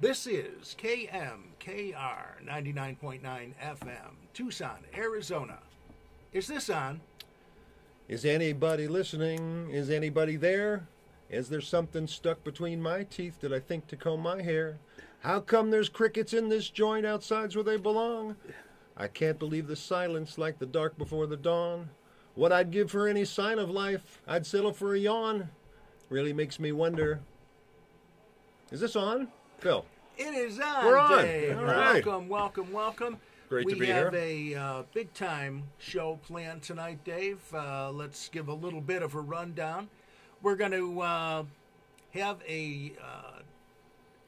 This is KMKR 99.9 FM, Tucson, Arizona. Is this on? Is anybody listening? Is anybody there? Is there something stuck between my teeth? Did I think to comb my hair? How come there's crickets in this joint outside's where they belong? I can't believe the silence like the dark before the dawn. What I'd give for any sign of life, I'd settle for a yawn. Really makes me wonder. Is this on? Phil. It is on, We're on. Dave. All right. Welcome, welcome, welcome. Great we to be here. We have a uh, big time show planned tonight, Dave. Uh, let's give a little bit of a rundown. We're going to uh, have a uh,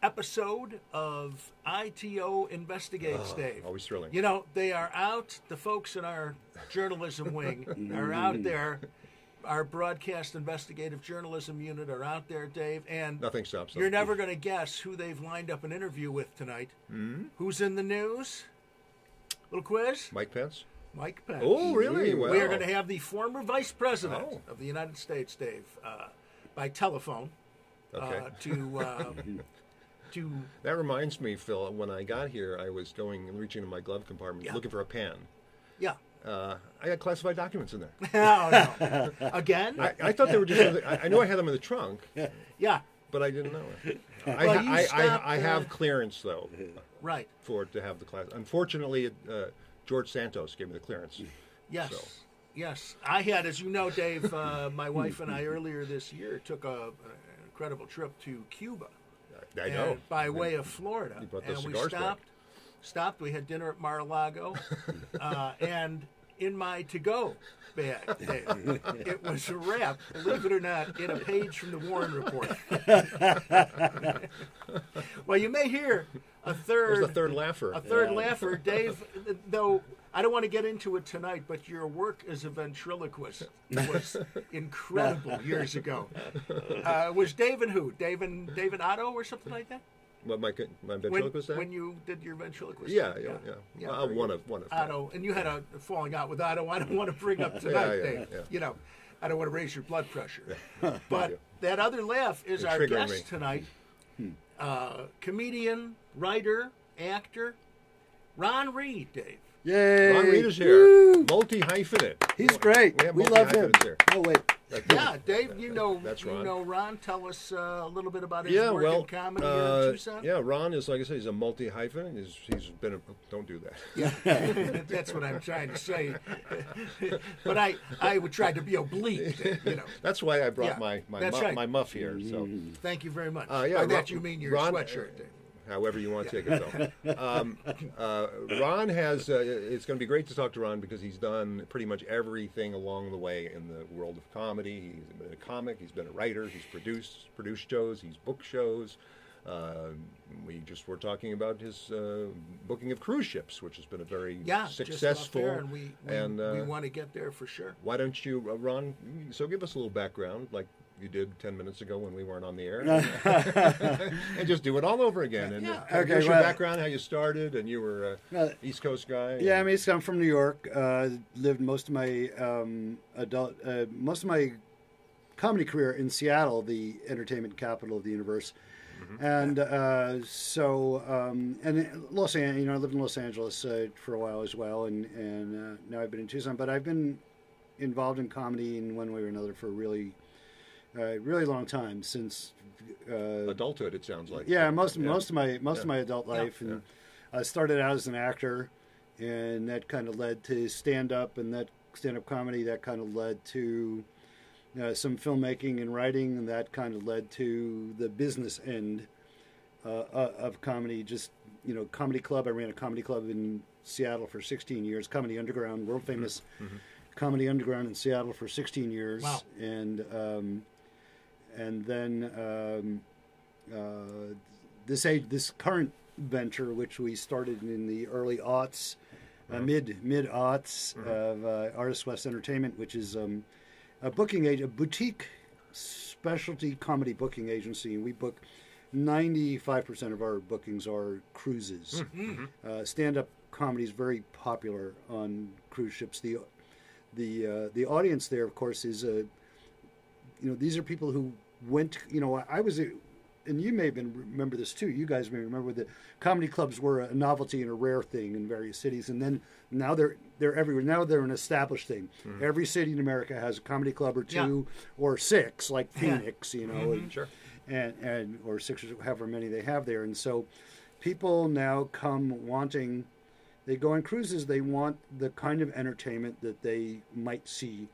episode of ITO Investigates, Dave. Always thrilling. You know, they are out. The folks in our journalism wing are out there. Our broadcast investigative journalism unit are out there, Dave. And Nothing stops them. you're never going to guess who they've lined up an interview with tonight. Hmm? Who's in the news? Little quiz. Mike Pence? Mike Pence. Oh, really? We are going to have the former vice president Oh. of the United States, Dave, uh, by telephone Okay. uh, to uh, to That reminds me, Phil, when I got here, I was going reaching in my glove compartment Yeah. looking for a pen. yeah. Uh, I got classified documents in there. Oh no! Again? I, I thought they were just. I, I knew I had them in the trunk, yeah. but I didn't know it. I, Well, ha- you I, stopped, I, I uh, have clearance though Right. for to have the class. Unfortunately, uh, George Santos gave me the clearance. Yes. So. Yes. I had, as you know, Dave, uh, my wife and I earlier this year took a, an incredible trip to Cuba. I know. By way of Florida. You brought and we back. Stopped. Stopped. We had dinner at Mar-a-Lago. uh, and in my to-go bag, Dave, it was a wrap, believe it or not, in a page from the Warren Report. well, you may hear a third There's the third laugher. a third laugher, Dave. Though I don't want to get into it tonight, but your work as a ventriloquist was incredible years ago. Uh, was David who? David David Otto or something like that? What my my When, ventriloquist act? when you did your ventriloquist? Yeah, yeah, yeah. Uh, very one of- one of Otto, and you had a falling out with Otto. I don't want to bring up tonight, yeah, Dave. yeah. You know, I don't want to raise your blood pressure. But that other laugh is You're our guest me. tonight. Uh, comedian, writer, actor, Ron Reid, Dave. Yay! Ron Reid is here, multi hyphenate. He's great. We We love him. here. Oh wait. Yeah, Dave, you know, That's you Ron. know Ron. Tell us uh, a little bit about his Yeah, work well, in comedy here uh, in Tucson. yeah, Ron is like I said, he's a multi hyphen. He's he's been a don't do that. Yeah, that's what I'm trying to say. but I, I would try to be oblique, you know. That's why I brought Yeah, my my mu- right. my muff here. So. Thank you very much. Uh, yeah, By Ron- that you mean your Ron- sweatshirt, Dave. However you want to take it though. um, uh, Ron has, uh, it's going to be great to talk to Ron because he's done pretty much everything along the way in the world of comedy. He's been a comic, he's been a writer, he's produced produced shows, he's booked shows. Uh, we just were talking about his uh, booking of cruise ships, which has been a very Yeah, successful. There, and we we, and, uh, we want to get there for sure. why don't you, uh, Ron? So give us a little background, like you did ten minutes ago when we weren't on the air, and just do it all over again. And Yeah. uh, Okay, here's your background, how you started, and you were a Uh, East Coast guy. Yeah, I and- mean, I'm from New York. Uh, lived most of my um, adult, uh, most of my comedy career in Seattle, the entertainment capital of the universe. And uh, so, um, and Los Angeles, you know, I lived in Los Angeles uh, for a while as well, and and uh, now I've been in Tucson. But I've been involved in comedy in one way or another for really, uh, really long time since. Uh, adulthood. It sounds like. yeah, most Yeah. most of my most Yeah. of my adult life, and I started out as an actor, and that kind of led to stand up, and that stand up comedy that kind of led to uh, some filmmaking and writing, and that kind of led to the business end uh, uh, of comedy. Just you know, comedy club. I ran a comedy club in Seattle for 16 years. Comedy Underground, world famous. Comedy Underground in Seattle for 16 years, Wow. and um, and then um, uh, this age, this current venture, which we started in the early aughts, uh, mid mid aughts of uh, Artist West Entertainment, which is um, a booking agent, a boutique specialty comedy booking agency, and we book. Ninety-five percent of our bookings are cruises. Uh, stand-up comedy is very popular on cruise ships. The the uh, the audience there, of course, is a you know these are people who went. You know, I was a, and you may even remember this too. You guys may remember that comedy clubs were a novelty and a rare thing in various cities, and then now they're they're everywhere. Now they're an established thing. Hmm. Every city in America has a comedy club or two or six, like Phoenix, you know, mm-hmm. and, Sure. and and or six or however many they have there, and so people now come wanting. They go on cruises. They want the kind of entertainment that they might see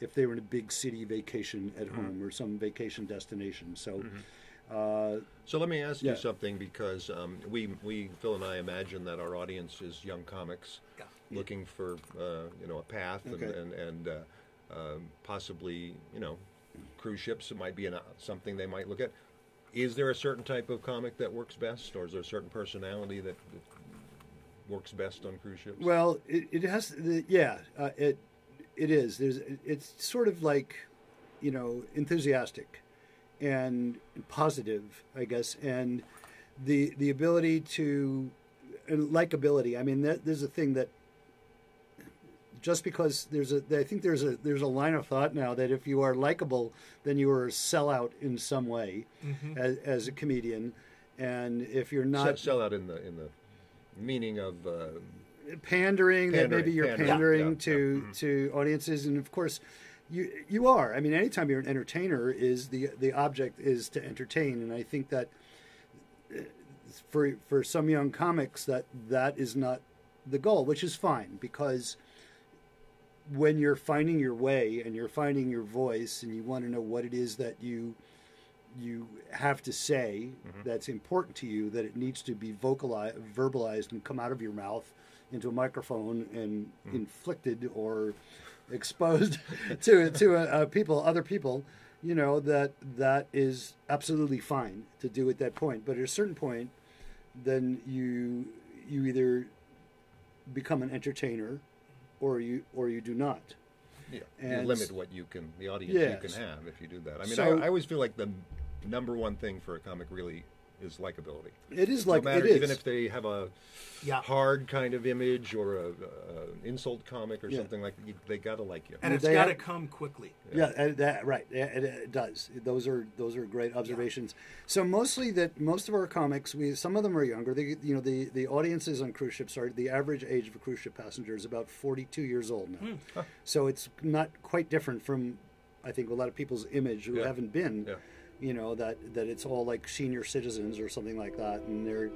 if they were in a big city vacation at home or some vacation destination. So, uh, So let me ask Yeah. you something because um, we, we, Phil and I imagine that our audience is young comics Yeah. looking for, uh, you know, a path and, Okay. and, and uh, um, possibly, you know, cruise ships. It might be an, something they might look at. Is there a certain type of comic that works best, or is there a certain personality that, that works best on cruise ships? well, it, it has. The, yeah, uh, it it is. There's. It's sort of like, you know, enthusiastic, and positive, I guess, and the the ability to and likability. I mean, that, there's a thing that just because there's a I think there's a there's a line of thought now that if you are likable, then you are a sellout in some way as, as a comedian, and if you're not sell out in the in the meaning of uh, pandering, that maybe you're pandering, pandering, yeah, yeah, to to audiences, and of course. You, you are. I mean, anytime you're an entertainer, is the the object is to entertain, and I think that uh, for for some young comics that that is not the goal, which is fine. Because when you're finding your way and you're finding your voice and you want to know what it is that you you have to say that's important to you that it needs to be vocalized verbalized and come out of your mouth into a microphone and inflicted or exposed to to uh, uh, people other people you know that that is absolutely fine to do at that point but at a certain point then you you either become an entertainer or you or you do not Yeah, And you limit what you can, the audience Yes. you can have if you do that. I mean, So- I, I always feel like the number one thing for a comic really is likability. it is No like matter, it is even if they have a Yeah. hard kind of image or a, a insult comic or Yeah. something like that, they gotta like you. And it's They got to have- come quickly. Yeah, uh, that, right. Yeah, It, it does. Those are those are great observations. So mostly that most of our comics, we some of them are younger. They, you know, the the audiences on cruise ships are the average age of a cruise ship passenger is about forty two years old now. So it's not quite different from, I think, a lot of people's image who Yeah. haven't been. Yeah. You know that that it's all like senior citizens or something like that, and they're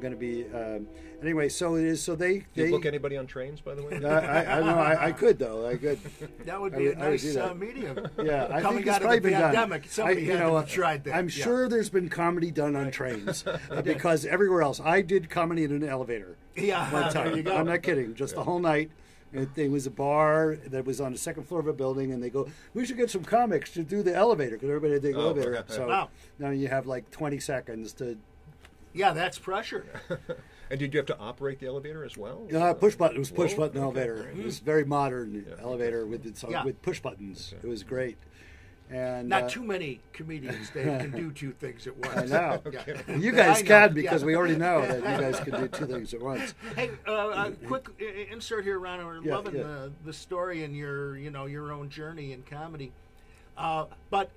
going to be um, anyway. So it is. So they Do they. you book anybody on trains, by the way? I, I, I know I, I could though I could That would be would- a I would nice do that. uh, medium. Yeah, I Coming think it's out of probably the been done. pandemic, somebody I, you had know, to have tried that. I'm Yeah. sure there's been comedy done on trains uh, because everywhere else, I did comedy in an elevator Yeah, one there you time. go. I'm not kidding. Just the whole night. It, it was a bar that was on the second floor of a building, and they go, "We should get some comics to do the elevator because everybody did the Oh, elevator." okay. So Wow. now you have like 20 seconds to Yeah, that's pressure. and did you have to operate the elevator as well? uh, push button. It was push Whoa, button okay, elevator. all right. It was very modern Yeah, elevator with its, Yeah. with push buttons. It was great. And Not uh, too many comedians Dave can do two things at once. I know. Yeah. You guys know, can because yeah. we already know that you guys can do two things at once. Hey, uh, a quick insert here, Ron. We're Yeah, loving yeah. The, the story and your, you know, your own journey in comedy. Uh, but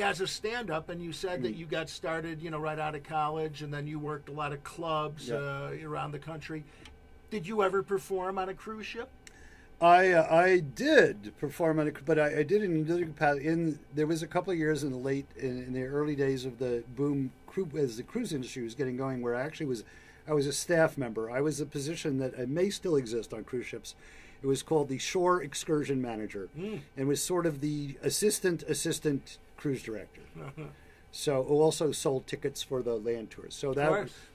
as a stand-up, and you said Hmm. that you got started, you know, right out of college, and then you worked a lot of clubs Yeah. uh, around the country. Did you ever perform on a cruise ship? I uh, I did perform on it, but I, I did in another capacity. In there was a couple of years in the late in, in the early days of the boom cru as the cruise industry was getting going, where I actually was I was a staff member. I was a position that uh, may still exist on cruise ships. It was called the shore excursion manager, and was sort of the assistant assistant cruise director. So who also sold tickets for the land tours. So that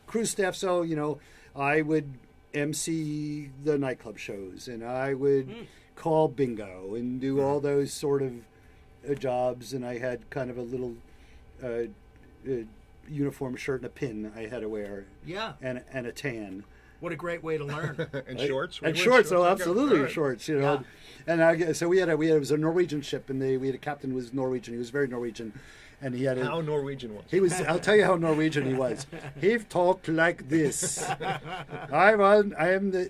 cruise staff. So you know, I would MC the nightclub shows, and I would call bingo and do all those sort of uh, jobs. And I had kind of a little uh, uh, uniform shirt and a pin I had to wear, Yeah. and and a tan. What a great way to learn. and shorts? Were And you shorts, oh, absolutely all right. shorts. You know, Yeah. and I so we had a we had it was a Norwegian ship, and they we had a captain who was Norwegian. He was very Norwegian, and he had a, How Norwegian was he was. I'll tell you how Norwegian he was. He talked like this. I was. I am the.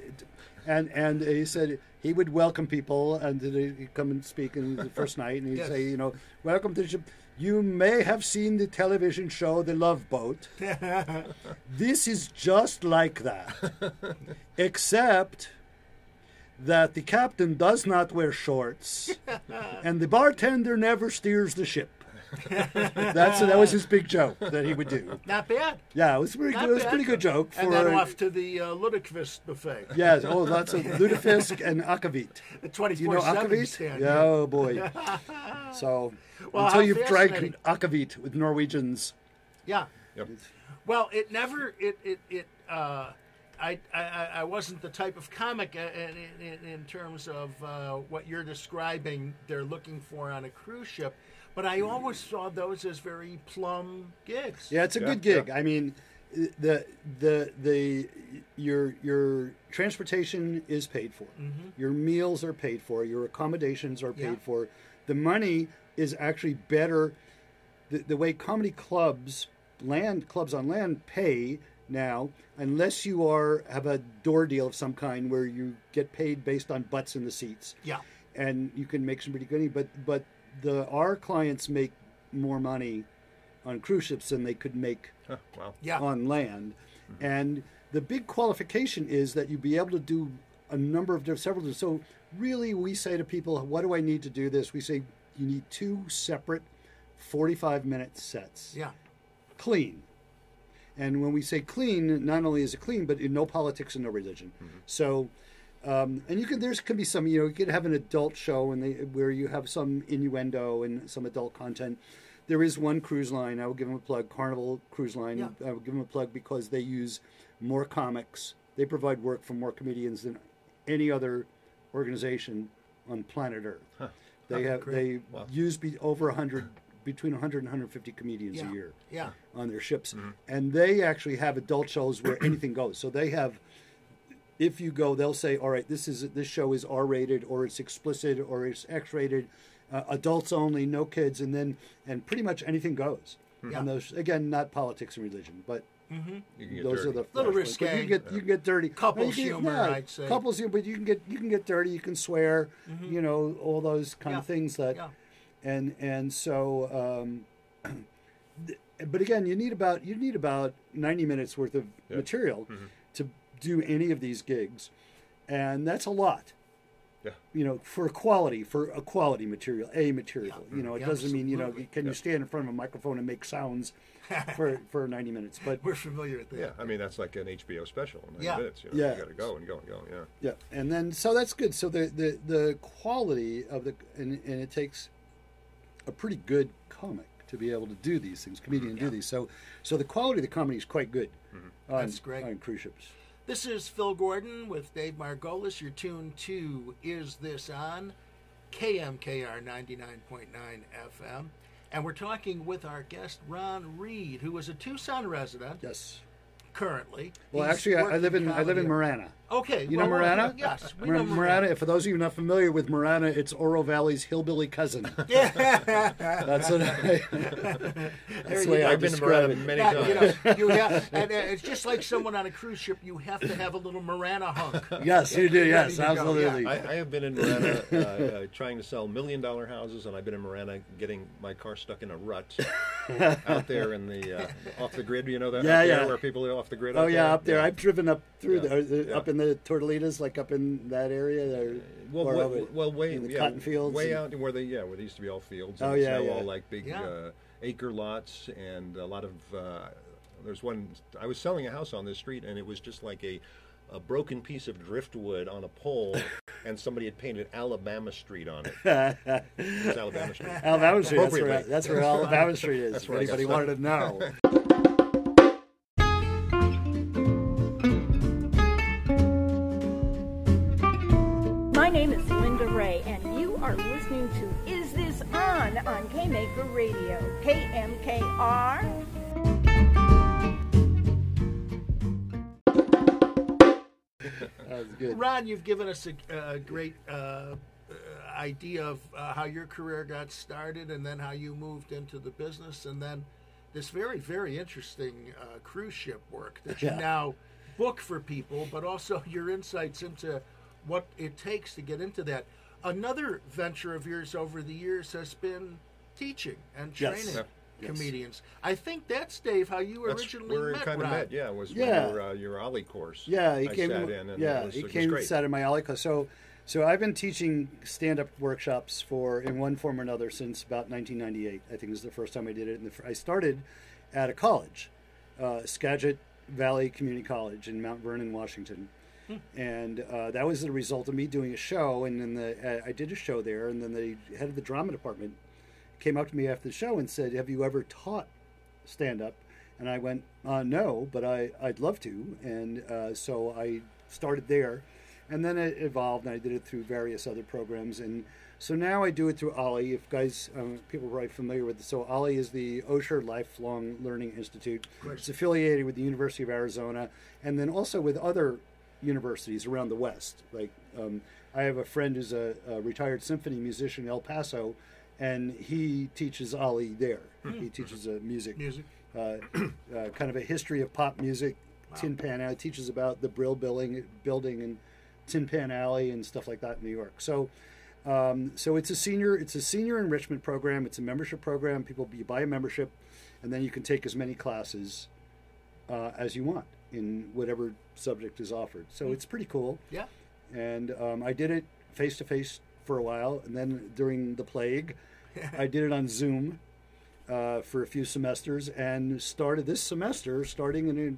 And and he said he would welcome people, and he'd come and speak in the first night, and he'd Yes. say, you know, welcome to the ship. You may have seen the television show The Love Boat. this is just like that, except that the captain does not wear shorts and the bartender never steers the ship. That's that was his big joke that he would do. Not bad. Yeah, it was pretty Not good. It was a bad. pretty good joke for And then off to the uh, Lutefisk buffet. Yes, oh, lots of lutefisk and akavit. The 24 You know akavit? stand. Yeah, oh boy. So Well, until you've drank akavit with Norwegians, Yeah. Yep. Well, it never it it it. Uh, I, I I wasn't the type of comic uh, in, in, in terms of uh, what you're describing. They're looking for on a cruise ship, but I always saw those as very plum gigs. yeah, it's a Yeah, good gig. yeah. I mean, the the the your your transportation is paid for. Mm-hmm. Your meals are paid for. Your accommodations are paid Yeah. for. The money is actually better. The, the way comedy clubs, land clubs on land pay now, unless you are have a door deal of some kind where you get paid based on butts in the seats. Yeah. and you can make some pretty good money. But but the our clients make more money on cruise ships than they could make Huh, wow. Yeah. on land. Mm-hmm. And the big qualification is that you be able to do a number of different several. So really, we say to people, "What do I need to do this?" We say you need two separate forty-five minute sets Yeah. clean. And when we say clean, not only is it clean, but no politics and no religion. Mm-hmm. So, um, and you can there's can be some you know you can have an adult show and they where you have some innuendo and some adult content. There is one cruise line I will give them a plug, Carnival Cruise Line. Yeah. I will give them a plug because they use more comics. They provide work for more comedians than any other organization on planet Earth. They have great. they Wow. use be over 100 between 100 and 150 comedians Yeah. a year Yeah. on their ships, and they actually have adult shows where anything goes. So they have, if you go, they'll say, "All right, this is this show is R rated, or it's explicit, or it's X rated, uh, adults only, no kids," and then and pretty much anything goes. Yeah. And those again, not politics and religion, but You can get those dirty. are the Little flashpoints. But risque. You can get you can get dirty. Couples you can- humor, I'd say. Couples humor, but you can get you can get dirty. You can swear. You know all those kind Yeah. of things that Yeah. and and so um, but again you need about you need about 90 minutes worth of Yeah. material to do any of these gigs and that's a lot Yeah. you know for a quality for a quality material a material Yeah. you know it Yeah, doesn't mean you know absolutely. can you stand in front of a microphone and make sounds for for 90 minutes but We're familiar with that. Yeah, I mean that's like an HBO special. 90 Yeah. minutes. You know, Yeah. You got to go and go and go. Yeah. Yeah, and then so that's good. So the the, the quality of the and, and it takes a pretty good comic to be able to do these things, comedian to do these. So so the quality of the comedy is quite good mm-hmm. on, That's great. on cruise ships. This is Phil Gordon with Dave Margolis. You're tuned to Is This On? KMKR 99.9 FM. And we're talking with our guest, Ron Reid, who is a Tucson resident Yes. currently. Well, He's actually, I, I live in I live in. Marana. Okay. You know well, well, Yes. We Mar- know Marana. For those of you not familiar with Marana, it's Oro Valley's hillbilly cousin. Yeah. That's what I, that's the way I I've been to describe Marana it. many That, you times. know, you have, and uh, it's just like someone on a cruise ship. You have to have a little Marana hunk. Yes, you do. Yes, absolutely. yeah. I, I have been in Marana uh, uh, trying to sell million dollar houses, and I've been in Marana getting my car stuck in a rut out there in the uh, off the grid. You know that Yeah, yeah. where people are off the grid. Oh out yeah, up there. I've driven up through Yeah. the, Yeah. up in the Tortolitas, like up in that area. There, well, or way, well, way in the yeah, cotton fields way and- out where they yeah where they used to be all fields. Oh, and it's yeah, now yeah. all like big Yeah. uh, acre lots and a lot of. Uh, there's one. I was selling a house on this street, and it was just like a. A broken piece of driftwood on a pole, and somebody had painted Alabama Street on it. It Alabama Street. Alabama Street. That's where, that's where Alabama Street is. That's if where I anybody wanted to know. On on K Maker Radio, KMKR. That was good. Ron, you've given us a, a great uh, uh, idea of uh, how your career got started and then how you moved into the business and then this very, very interesting uh, cruise ship work that you Yeah. now book for people, but also your insights into what it takes to get into that. Another venture of yours over the years has been teaching and training Yeah. Yes. comedians. I think that's Dave how you That's originally where we met kind of met. Yeah, was Yeah. your, uh, your OLLI course. Yeah, he I came. sat in and yeah, was, he came great. sat in my OLLI class. So, so I've been teaching stand-up workshops for in one form or another since about 1998. I think was the first time I did it. And I started at a college, uh, Skagit Valley Community College in Mount Vernon, Washington. And uh, that was the result of me doing a show, and then the, uh, I did a show there, and then the head of the drama department came up to me after the show and said, "Have you ever taught stand up?" And I went, uh, "No, but I I'd love to." And uh, so I started there, and then it evolved, and I did it through various other programs, and so now I do it through OLLI. If guys, um, people are probably familiar with it. So OLLI is the Osher Lifelong Learning Institute. It's affiliated with the University of Arizona, and then also with other universities around the West. Like um, I have a friend who's a, a retired symphony musician in El Paso, and he teaches OLLI there. He teaches uh, music, Music. Uh, uh, kind of a history of pop music. Tin Pan Alley teaches about the Brill building, building and Tin Pan Alley and stuff like that in New York. So, um, so it's a senior, it's a senior enrichment program. It's a membership program. People you buy a membership, and then you can take as many classes uh, as you want in whatever subject is offered. So it's pretty cool. Yeah. And um, I did it face to face for a while, and then during the plague, I did it on Zoom uh, for a few semesters, and started this semester, starting in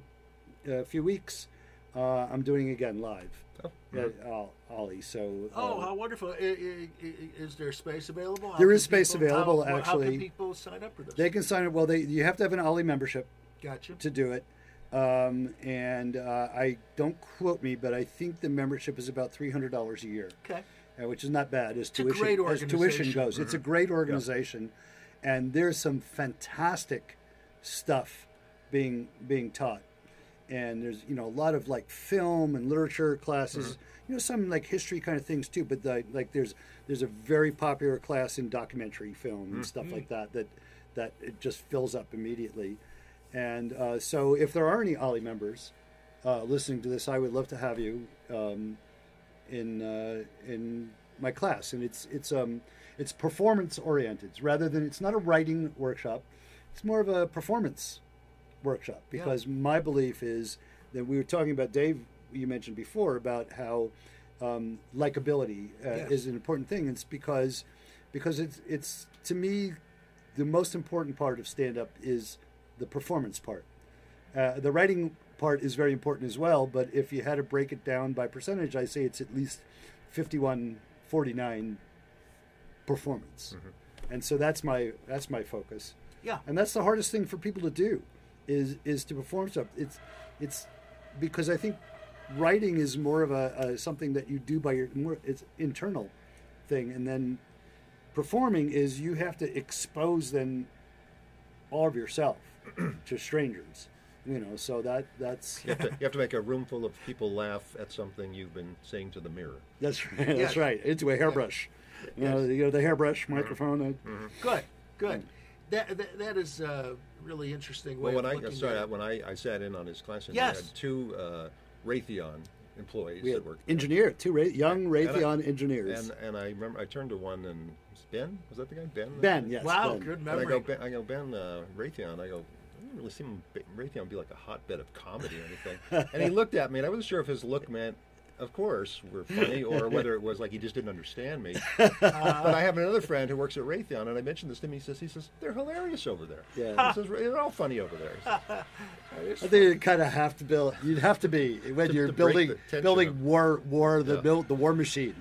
a, a few weeks, uh, I'm doing again live. Oh, at OLLI. So Oh, uh, how wonderful! I- I- I- Is there space available? How There is space people- available, how- How actually. can people sign up for this? they can sign up. Well, they you have to have an OLLI membership Gotcha. to do it. Um, and uh, I don't quote me, but I think the membership is about three hundred dollars a year. Okay. uh, which is not bad as a tuition great as tuition organization. goes. It's a great organization, and there's some fantastic stuff being being taught. And there's you know a lot of like film and literature classes, you know some like history kind of things too. But the, like there's there's a very popular class in documentary film and stuff like that that that it just fills up immediately. And uh, so if there are any OLLI members uh, listening to this, I would love to have you. Um, in uh, in my class, and it's it's um it's performance oriented rather than it's not a writing workshop. It's more of a performance workshop because my belief is that we were talking about Dave. You mentioned before about how um, likability uh, Yes. is an important thing. It's because because it's it's to me the most important part of stand up is the performance part. Uh, the writing part is very important as well, but if you had to break it down by percentage, I say it's at least 51 49 performance. And so that's my that's my focus. Yeah. And that's the hardest thing for people to do is is to perform stuff. It's it's because I think writing is more of a, a something that you do by your more it's internal thing and then performing is you have to expose then all of yourself to strangers you know so that that's You have, to, you have to make a room full of people laugh at something you've been saying to the mirror. that's right that's Yes. right into a hairbrush you know, you know the hairbrush microphone uh, Good. Good. That, that that is a really interesting way Well, when of I looking sorry, at when I, I sat in on his class, and Yes. had two uh, Raytheon employees we had that worked engineer two ra- young And I- Raytheon engineers And and I remember I turned to one and was Ben was that the guy Ben Ben yes Wow, Ben. good And I memory. go Ben I go Ben uh, Raytheon I go I don't really seem Raytheon be like a hotbed of comedy or anything and he looked at me and I wasn't sure if his look meant of course we're funny or whether it was like he just didn't understand me but I have another friend who works at Raytheon and I mentioned this to him he says he says they're hilarious over there Yeah. he says they're all funny over there He says, I think you kind of have to build. You'd have to be when To- you're to building building war war the Yeah. build the war machine.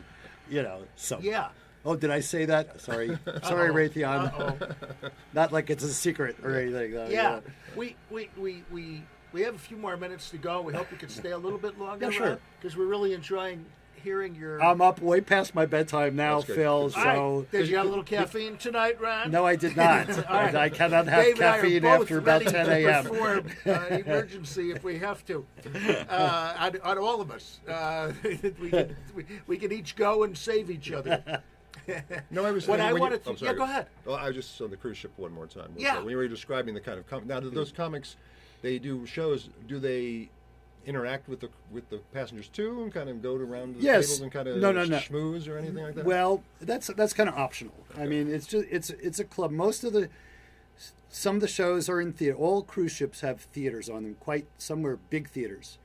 You know. So yeah. Oh, did I say that? Sorry, sorry, Raytheon. Uh-oh. Not like it's a secret or anything. though, Yeah. We, we, we, we, we have a few more minutes to go. We hope you can stay a little bit longer, Yeah, sure. Because we're really enjoying hearing your. I'm up way past my bedtime now, Phil. All right. So Did you have a little caffeine tonight, Ron? no, I did not. right. I cannot have Dave and I are caffeine both after about ready 10 to a.m. perform, uh, emergency if we have to. Uh, on, on all of us, uh, we, can, we, we can each go and save each other. No, I was. What I when you- wanted to- yeah, go ahead. Well, I was just on the cruise ship one more time. Yeah. that When you were describing the kind of com- now, do those mm-hmm. comics, they do shows. Do they interact with the with the passengers too, and kind of go around the Yes. tables and kind of No, no, no. schmooze or anything like that? Well, that's that's kind of optional. I mean, it's just it's it's a club. Most of the some of the shows are in theater. All cruise ships have theaters on them. Quite some are big theaters,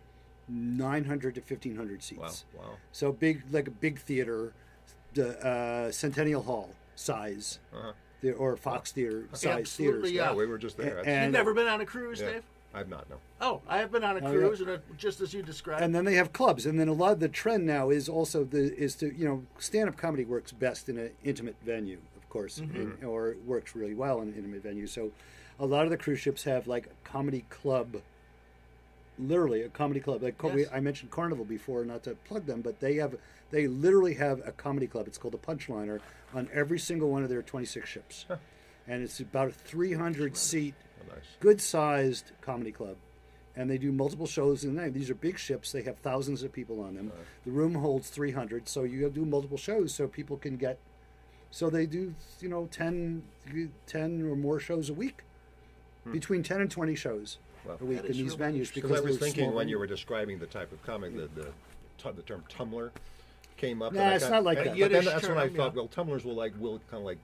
nine hundred to fifteen hundred seats. wow, wow. So big, like a big theater, the uh, Centennial Hall size, Uh-huh. the, or Fox Theater size Absolutely, theaters. yeah. Yeah, we were just there. That's- And- You've never been on a cruise, yeah. Dave? I've not. No. Oh, I have been on a Oh, cruise, yeah. and it, just as you described. and then they have clubs and then a lot of the trend now is also the is to you know stand-up comedy works best in an intimate venue of course Mm-hmm. in- or it works really well in an intimate venue so a lot of the cruise ships have like a comedy club literally a comedy club like we, Yes. i mentioned carnival before not to plug them but they have they literally have a comedy club. It's called the punchliner on every single one of their 26 ships. And it's about a 300 seat Oh, nice. good sized comedy club. And they do multiple shows in the night these are big ships. They have thousands of people on them. The room holds 300 so you do multiple shows so people can get so they do you know 10 10 or more shows a week. Hmm. Between 10 and 20 shows Wow. a week in these really venues because Because I was thinking small when you were describing the type of comic, the the, tu- the term tumbler came up. Nah, it's not like that. But then that's when I term, thought, yeah. well, tumblers will like will kind of like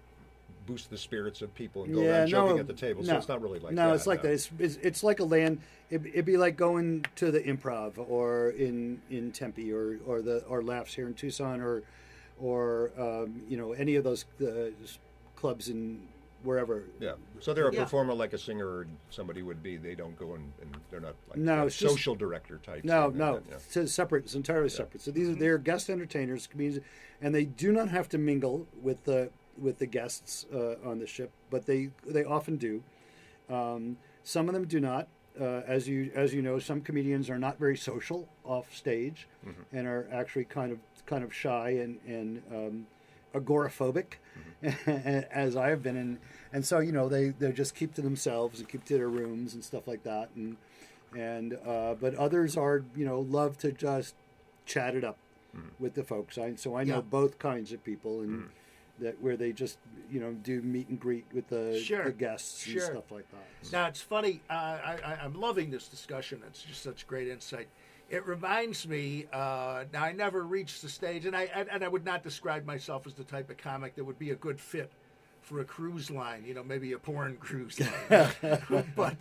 boost the spirits of people and go yeah, around joking no, at the table. no, so it's not really like that. no, that. it's like that. It's, it's it's like a land. It, it'd be like going to the Improv or in in Tempe or or the or Laffs here in Tucson or or um, you know any of those uh, clubs in wherever. Yeah. So they're a Yeah. performer like a singer or somebody would be. They don't go and, and they're not like No, it's just- social director type. No, no, yeah. it's separate. It's entirely separate. So these are they're guest entertainers, comedians, and they do not have to mingle with the with the guests uh, on the ship, but they they often do. Um, some of them do not. Uh, as you as you know, some comedians are not very social off stage, and are actually kind of kind of shy and and um, agoraphobic, as I have been. And and so you know they they just keep to themselves and keep to their rooms and stuff like that. And and uh, but others are you know love to just chat it up with the folks. I, so I know Yeah. both kinds of people and. That where they just you know do meet and greet with the, Sure. the guests Sure. and stuff like that. Now it's funny. Uh, I, I, I'm loving this discussion. It's just such great insight. It reminds me. Uh, now I never reached the stage, and I and, I would not describe myself as the type of comic that would be a good fit for a cruise line. You know, maybe a porn cruise line. but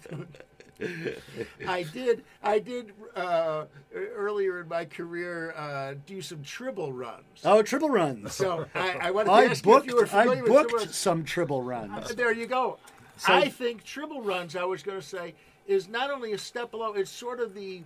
I did. I did uh, earlier in my career uh, do some triple runs. Oh, triple runs! So I, I wanted to I ask you if you were booked I familiar with booked some triple runs. There you go. So- I think triple runs. I was going to say is not only a step below. It's sort of the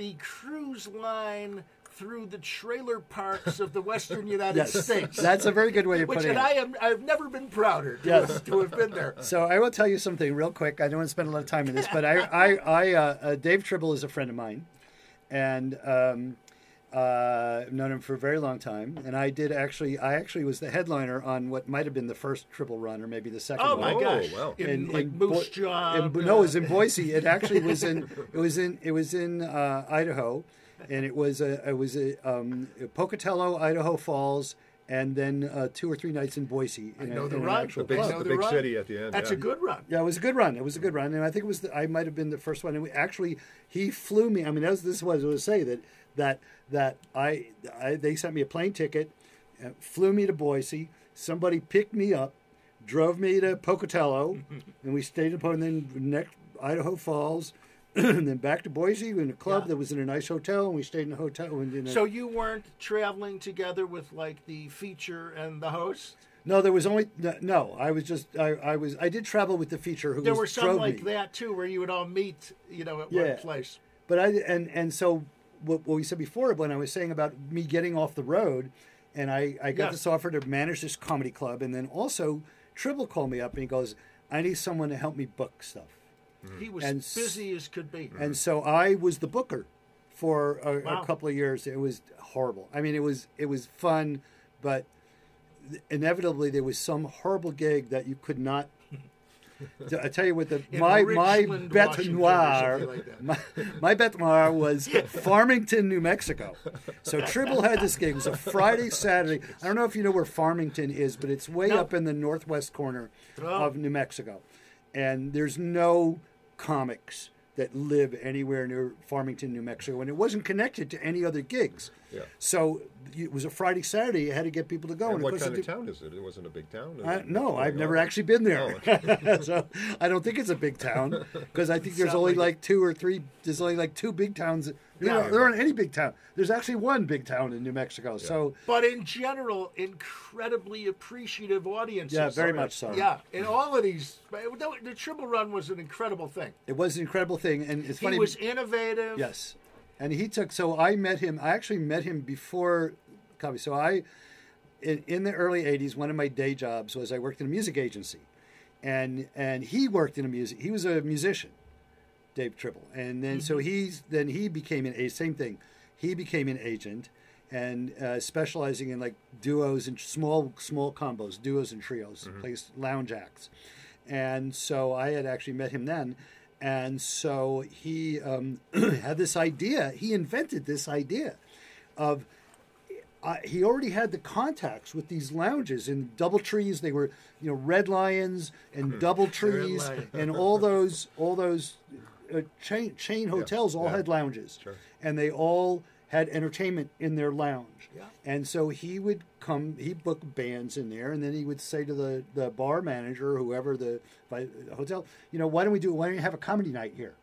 the cruise line through the trailer parks of the Western United Yes, States. that's a very good way of which putting and it. I am. I've never been prouder to, Yes. have, to have been there. So I will tell you something real quick. I don't want to spend a lot of time in this, but I, I, I uh, uh, Dave Tribble is a friend of mine, and um, uh, I've known him for a very long time. And I did actually, I actually was the headliner on what might have been the first triple run, or maybe the second Oh one. my Oh, gosh! wow. In, like Bo- Moose Jaw. in Bo- no, it was in Boise. It actually was in. It was in. It was in uh, Idaho, and it was a. It was a um, Pocatello, Idaho Falls, and then uh, two or three nights in Boise. In I know a, the in run. The big, I club. know the the big run. city at the end. That's yeah. a good run. Yeah, it was a good run. It was a good run, and I think it was. The, I might have been the first one. And we actually, he flew me. I mean, that was, this is what I was going to say that that that I, I they sent me a plane ticket, uh, flew me to Boise. Somebody picked me up, drove me to Pocatello, and we stayed in and then next Idaho Falls, and then back to Boise in a club Yeah. that was in a nice hotel, and we stayed in a hotel. And So you weren't traveling together with like the feature and the host. no, there was only no. I was just I, I was I did travel with the feature who was There were some like me. that too, where you would all meet, you know, at Yeah. one place. But I and and so what, what we said before when I was saying about me getting off the road, and I I got Yeah. this offer to manage this comedy club, and then also Tribble called me up and he goes, I need someone to help me book stuff, He was And busy as could be. and so I was the booker for a, Wow. a couple of years. It was horrible. I mean, it was it was fun, but inevitably there was some horrible gig that you could not. I tell you what, the In my my bête noire, like my, my bête noire was Farmington, New Mexico. So Tribble had this gig. It was a Friday, Saturday. I don't know if you know where Farmington is, but it's way No. up in the northwest corner Oh. of New Mexico, and there's no comics that live anywhere near Farmington, New Mexico, and it wasn't connected to any other gigs. Yeah. So it was a Friday, Saturday. You had to get people to go. And and what kind of did- town is it? It wasn't a big town. I, What's no, I've never on? actually been there, Oh, so I don't think it's a big town because I think there's only like like two or three. There's only like two big towns. Yeah. there aren't any big town. There's actually one big town in New Mexico. So But in general, incredibly appreciative audiences. Yeah, very much so. Yeah, in all of these, the Triple Run was an incredible thing. it was an incredible thing, and it's funny. He was innovative. Yes, and he took. So I met him. I actually met him before. So I, in, in the early '80s, one of my day jobs was I worked in a music agency, and and he worked in a music. He was a musician, Dave Tribble, and then so he's then he became an a same thing. He became an agent and uh, specializing in like duos and small small combos, duos and trios, plays lounge acts. And so I had actually met him then. And so he um, had this idea. He invented this idea of uh, he already had the contacts with these lounges in double trees. They were, you know, red lions and double trees and all those all those uh, chain chain hotels all yeah. had lounges, Sure. and they all had entertainment in their lounge. Yeah. And so he would come, he booked bands in there, and then he would say to the, the bar manager, or whoever the, by, the hotel, you know, why don't we do? Why don't you have a comedy night here?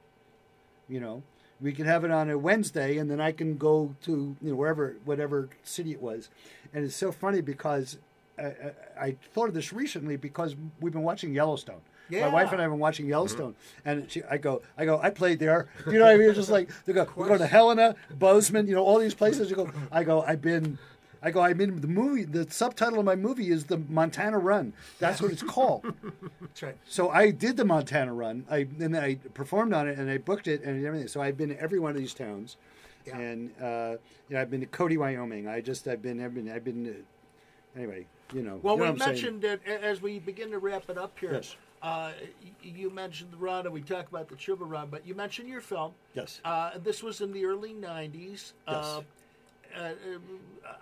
You know, we can have it on a Wednesday, and then I can go to you know wherever, whatever city it was. And it's so funny because I, I, I thought of this recently because we've been watching Yellowstone. Yeah. My wife and I have been watching Yellowstone, and she, I go, I go, I played there. You know what I mean? It's just like they go, we're going to Helena, Bozeman, you know, all these places. You go, I go, I've been, I go, I mean, the movie. The subtitle of my movie is the Montana Run. That's what it's called. That's right. So I did the Montana Run. I and then I performed on it and I booked it and everything. So I've been to every one of these towns, Yeah. and uh, you know I've been to Cody, Wyoming. I just I've been I've been I've been. To, anyway, you know. Well, you know we I'm saying. mentioned it as we begin to wrap it up here. Yes. Uh, you mentioned the run, and we talked about the Triple Run, but you mentioned your film. Yes. Uh, this was in the early '90s. Uh, uh,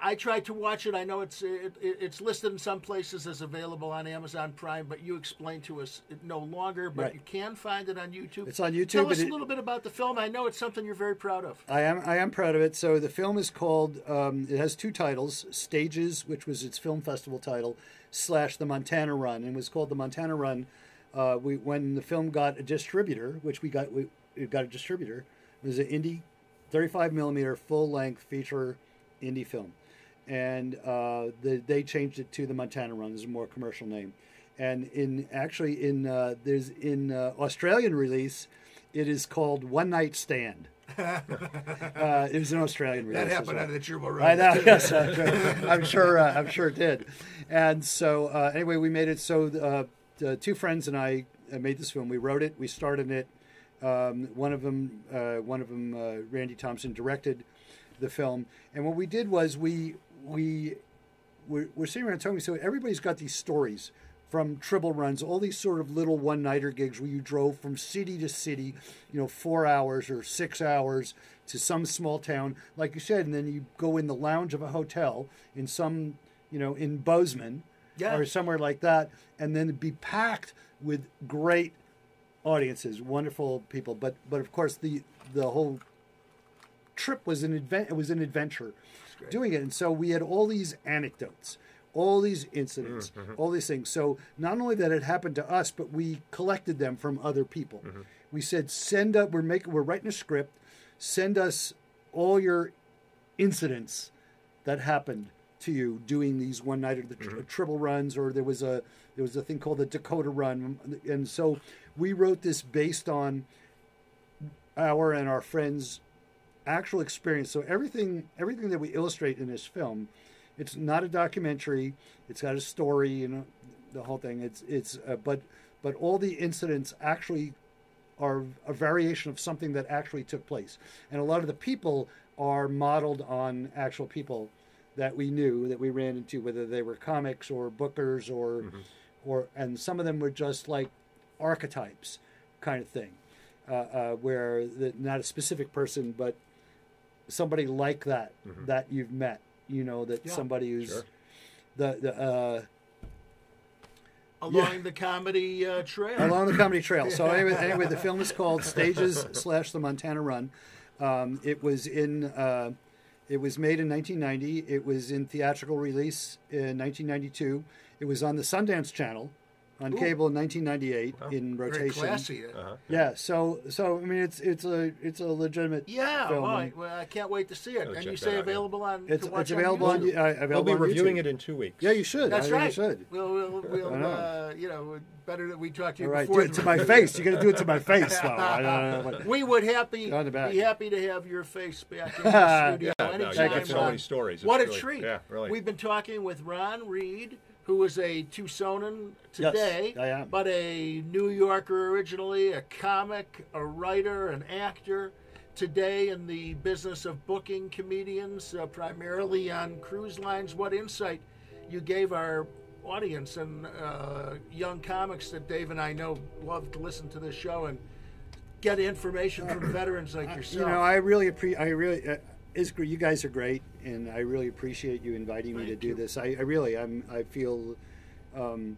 I tried to watch it. I know it's it, it- it's listed in some places as available on Amazon Prime, but you explained to us it no longer. But Right. you can find it on YouTube. It's on YouTube, Tell us a it- little bit about the film. I know it's something you're very proud of. I am I am proud of it. So the film is called. Um, it has two titles: Stages, which was its film festival title, slash the Montana Run, and it was called the Montana Run. Uh, we when the film got a distributor, which we got we it got a distributor. It was an indie, 35 millimeter full length feature indie film, and uh, the, they changed it to the Montana Run. It's a more commercial name. And in actually in uh, there's in uh, Australian release, it is called One Night Stand. Uh, it was an Australian release. That happened well. on the Triple Run. I know. Yes, I'm sure. I'm sure, uh, I'm sure it did. And so, uh, anyway, we made it. So, uh, the two friends and I uh, made this film. We wrote it. We started it. Um, one of them, uh, one of them, uh, Randy Thompson, directed the film. And what we did was we we we're, we're sitting around talking. So everybody's got these stories from triple runs, all these sort of little one nighter gigs where you drove from city to city, you know, four hours or six hours to some small town, like you said, and then you go in the lounge of a hotel in some, you know, in Bozeman Yeah. or somewhere like that, and then be packed with great audiences, wonderful people. But but of course the the whole trip was an advent. It was an adventure, doing it, and so we had all these anecdotes, all these incidents, mm-hmm. all these things. So not only that it happened to us, but we collected them from other people. Mm-hmm. We said, send up. We're making. We're writing a script. Send us all your incidents that happened to you doing these one night or the tr- mm-hmm. triple runs, or there was a there was a thing called the Dakota Run, and so we wrote this based on our and our friends' actual experience. So everything everything that we illustrate in this film, it's not a documentary. It's got a story, you know, the whole thing. It's it's uh, but but all the incidents actually are a variation of something that actually took place, and a lot of the people are modeled on actual people that we knew that we ran into, whether they were comics or bookers or or and some of them were just like archetypes kind of thing, uh, uh, where the, not a specific person, but somebody like that that you've met. You know that Yeah. somebody who's Sure. the the uh, along the comedy uh, trail. along the comedy trail. So anyway, anyway, the film is called Stages slash the Montana Run. Um, it was in. Uh, it was made in 1990. It was in theatrical release in 1992. It was on the Sundance Channel on cable in 1998 in Very rotation. classy. Yeah. So so I mean it's it's a it's a legitimate Yeah, film. well, I, well, I can't wait to see it. I'll and you that say out, yeah. available on. It's, to watch it's available on, YouTube? uh, available We'll be on reviewing YouTube. it in two weeks. Yeah, you should. That's I think right. You should. We'll, we'll, we'll I know. uh, you know, better that we talk to you All right, before. do it to my face. You got to do it to my face, though. I don't know what- We would happy On the back. be happy to have your face back in the studio Yeah, no, you anytime. so many stories. What a treat! Yeah, really. We've been talking with Ron Reid, who is a Tucsonan today, I am. but a New Yorker originally, a comic, a writer, an actor. Today in the business of booking comedians, uh, primarily on cruise lines. What insight you gave our audience and uh, young comics that Dave and I know love to listen to this show and get information from veterans like yourself. You know, I really appreciate. I really uh, is gr- you guys are great, and I really appreciate you inviting me to Thank do you. this. I, I really, I'm, I feel um,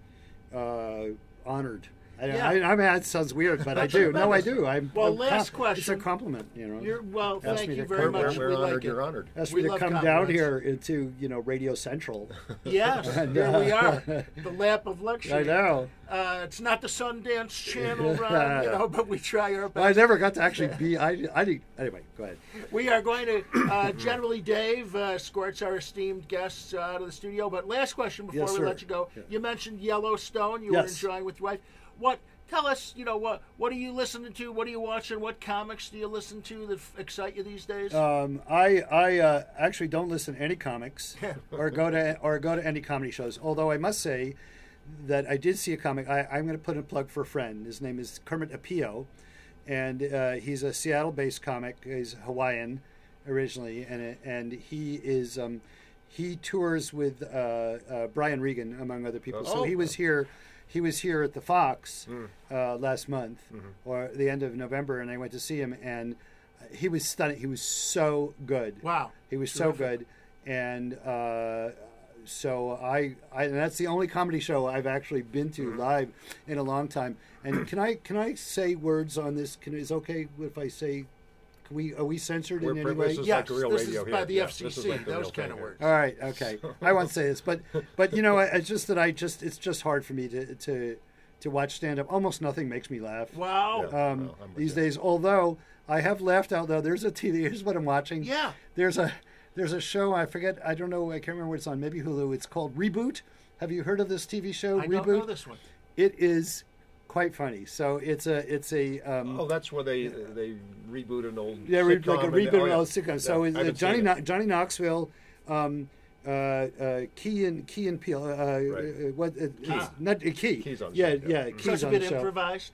uh, honored. I, Yeah. I, I mean, that sounds weird, but I do. No, I do. I'm. Well, I'm last question. It's a compliment, you know. You're well. Ask Thank you very come We're, much. we're we honored. like You're it. honored. Asked we me to come down here into you know Radio Central. Yes, there we are. The lap of luxury. I know. Uh, it's not the Sundance Channel, Ron, you know, but we try our Well, I never got to actually be. I, I didn't- anyway. Go ahead. We are going to uh, generally, Dave uh, escorts our esteemed guests uh, out of the studio. But last question before Yes, we sir. let you go, Yeah. you mentioned Yellowstone. You Yes. were enjoying with your wife. What? Tell us, you know, what what are you listening to? What are you watching? What comics do you listen to that f- excite you these days? Um, I I uh, actually don't listen to any comics or go to or go to any comedy shows. Although I must say that I did see a comic. I, I'm going to put in a plug for a friend. His name is Kermit Apio, and uh, he's a Seattle-based comic. He's Hawaiian originally, and and he is um, he tours with uh, uh, Brian Regan among other people. So Oh. he was here. He was here at the Fox Mm. uh, last month, Mm-hmm. or the end of November, and I went to see him, and he was stunning. He was so good. wow. He was so good, and uh, so I, I, and that's the only comedy show I've actually been to Mm-hmm. live in a long time. And can I, can I say words on this? Can is okay if I say? Can we are we censored We're in any way? this is Yes, like real this radio is here. by the Yeah, FCC. like the those kind of here. words. All right, okay. I won't say this, but but you know, it's just that I just it's just hard for me to to to watch stand up. Almost nothing makes me laugh Wow. Yeah. um, Well, I'm these you. days. Although I have laughed out loud. There's a TV. Here's what I'm watching. Yeah. There's a there's a show. I forget. I don't know. I can't remember what it's on. Maybe Hulu. It's called Reboot. Have you heard of this TV show? I Reboot. don't know this one. It is quite funny. So it's a it's a um, Oh, that's where they they reboot an old yeah, sitcom like a and- reboot oh, of yeah. old sitcom. So Yeah, it's, uh, Johnny seen Kno- it. Johnny Knoxville, um, uh, uh, Key and Key and Peele. Uh, uh, what? Uh, Keys. Not uh, Key. Keys on the yeah, show, yeah. yeah. So Keys it's a on the bit show. improvised.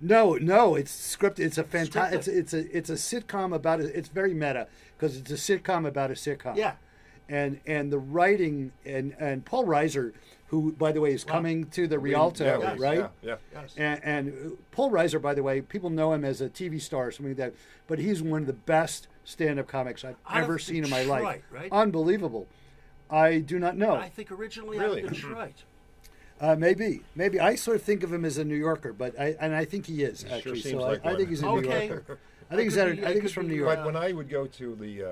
No, no, it's scripted. It's a fantastic. It's, it's a it's a sitcom about a, it's very meta because it's a sitcom about a sitcom. Yeah. and and the writing and and Paul Reiser, who by the way is coming to the Rialto, Yeah, Yes. right? Yeah, yeah. Yes. And, and Paul Reiser, by the way, people know him as a TV star or something like that, but he's one of the best stand-up comics I've Out ever seen in my life. Detroit, right? Unbelievable. I do not know. I think originally Really? out of Detroit. Uh, maybe, maybe I sort of think of him as a New Yorker, but I and I think he is actually. seems so like I, I think he's a Okay. New Yorker. I I think he's could out be- I I think he's could from be New York. But when I would go to the uh,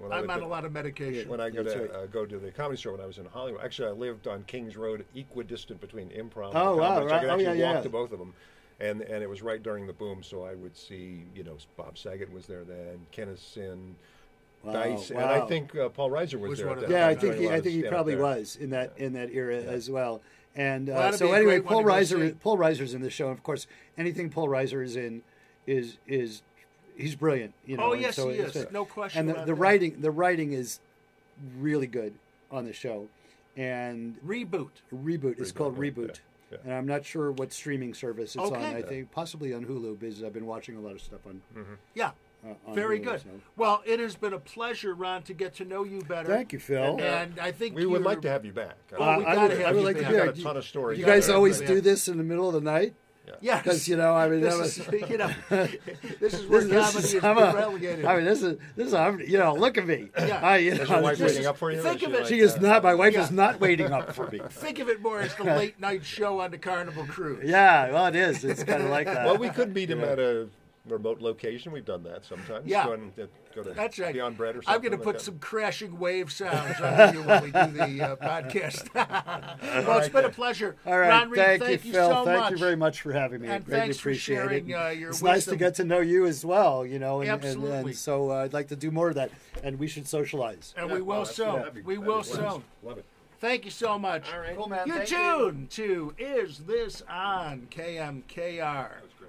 when I I'm would on go- a lot of medication. when I go That's to right. uh, go to the comedy store when I was in Hollywood. Actually, I lived on Kings Road, equidistant between Improv. Oh, and wow, comedy, so I right. could Oh, actually yeah, walk yeah. to both of them, and and it was right during the boom. So I would see, you know, Bob Saget was there then, Kinison, Wow, Dice, and wow. I think uh, Paul Reiser was, Was there. one at of that Yeah, I time, think doing he, lot I of think he stand-up probably there. was in that in that era as well. And uh, that'd so a anyway, great one Paul to go Reiser see. Paul Reiser's in the show. And of course, anything Paul Reiser is in is is he's brilliant. You know. Oh, yes, so he it's- is. No question And the, about the writing the writing is really good on the show, and Reboot. Reboot is Reboot, called right, Reboot. yeah, yeah. And I'm not sure what streaming service it's on. Okay. I think possibly on Hulu because I've been watching a lot of stuff on. Yeah. uh, Very Hulu, good. so. Well, it has been a pleasure, Ron, to get to know you better. Thank you, Phil. And I think We would like to have you back. Oh, we I gotta would, have I would you like to back. do Got a ton of stories. You out guys there. always Yeah. do this in the middle of the night. Yeah, because you know, I mean, this that was. is you know, this is where This, comedy this is is, I'm a, relegated. I mean, this is this is I'm, you know, look at me. Yeah. I, you Is know, your wife waiting is- up for you? think of it- She like, is uh, not. My wife Yeah. is not waiting up for me. Think of it more as the late night show on the Carnival Cruise. Yeah, well, it is. It's kind of like that. Well, we could meet him at a remote location. We've done that sometimes. Yeah. Go, and, uh, go to That's right. Beyond Bread or something. I'm going to put that. some crashing wave sounds on you when we do the uh, podcast. well, it's been a pleasure. All right, Ron Reid, thank, thank you, you Phil. so thank much. you very much for having me. And I greatly thanks for sharing, it. uh, your it's nice to get to know you as well. You know, and, and, Absolutely. and so uh, I'd like to do more of that, and we should socialize. And we will Oh, that's- so. that'd be- We will be so. Love it. Thank you so much. All right. Cool, man. You're Thank you. to Is This On KMKR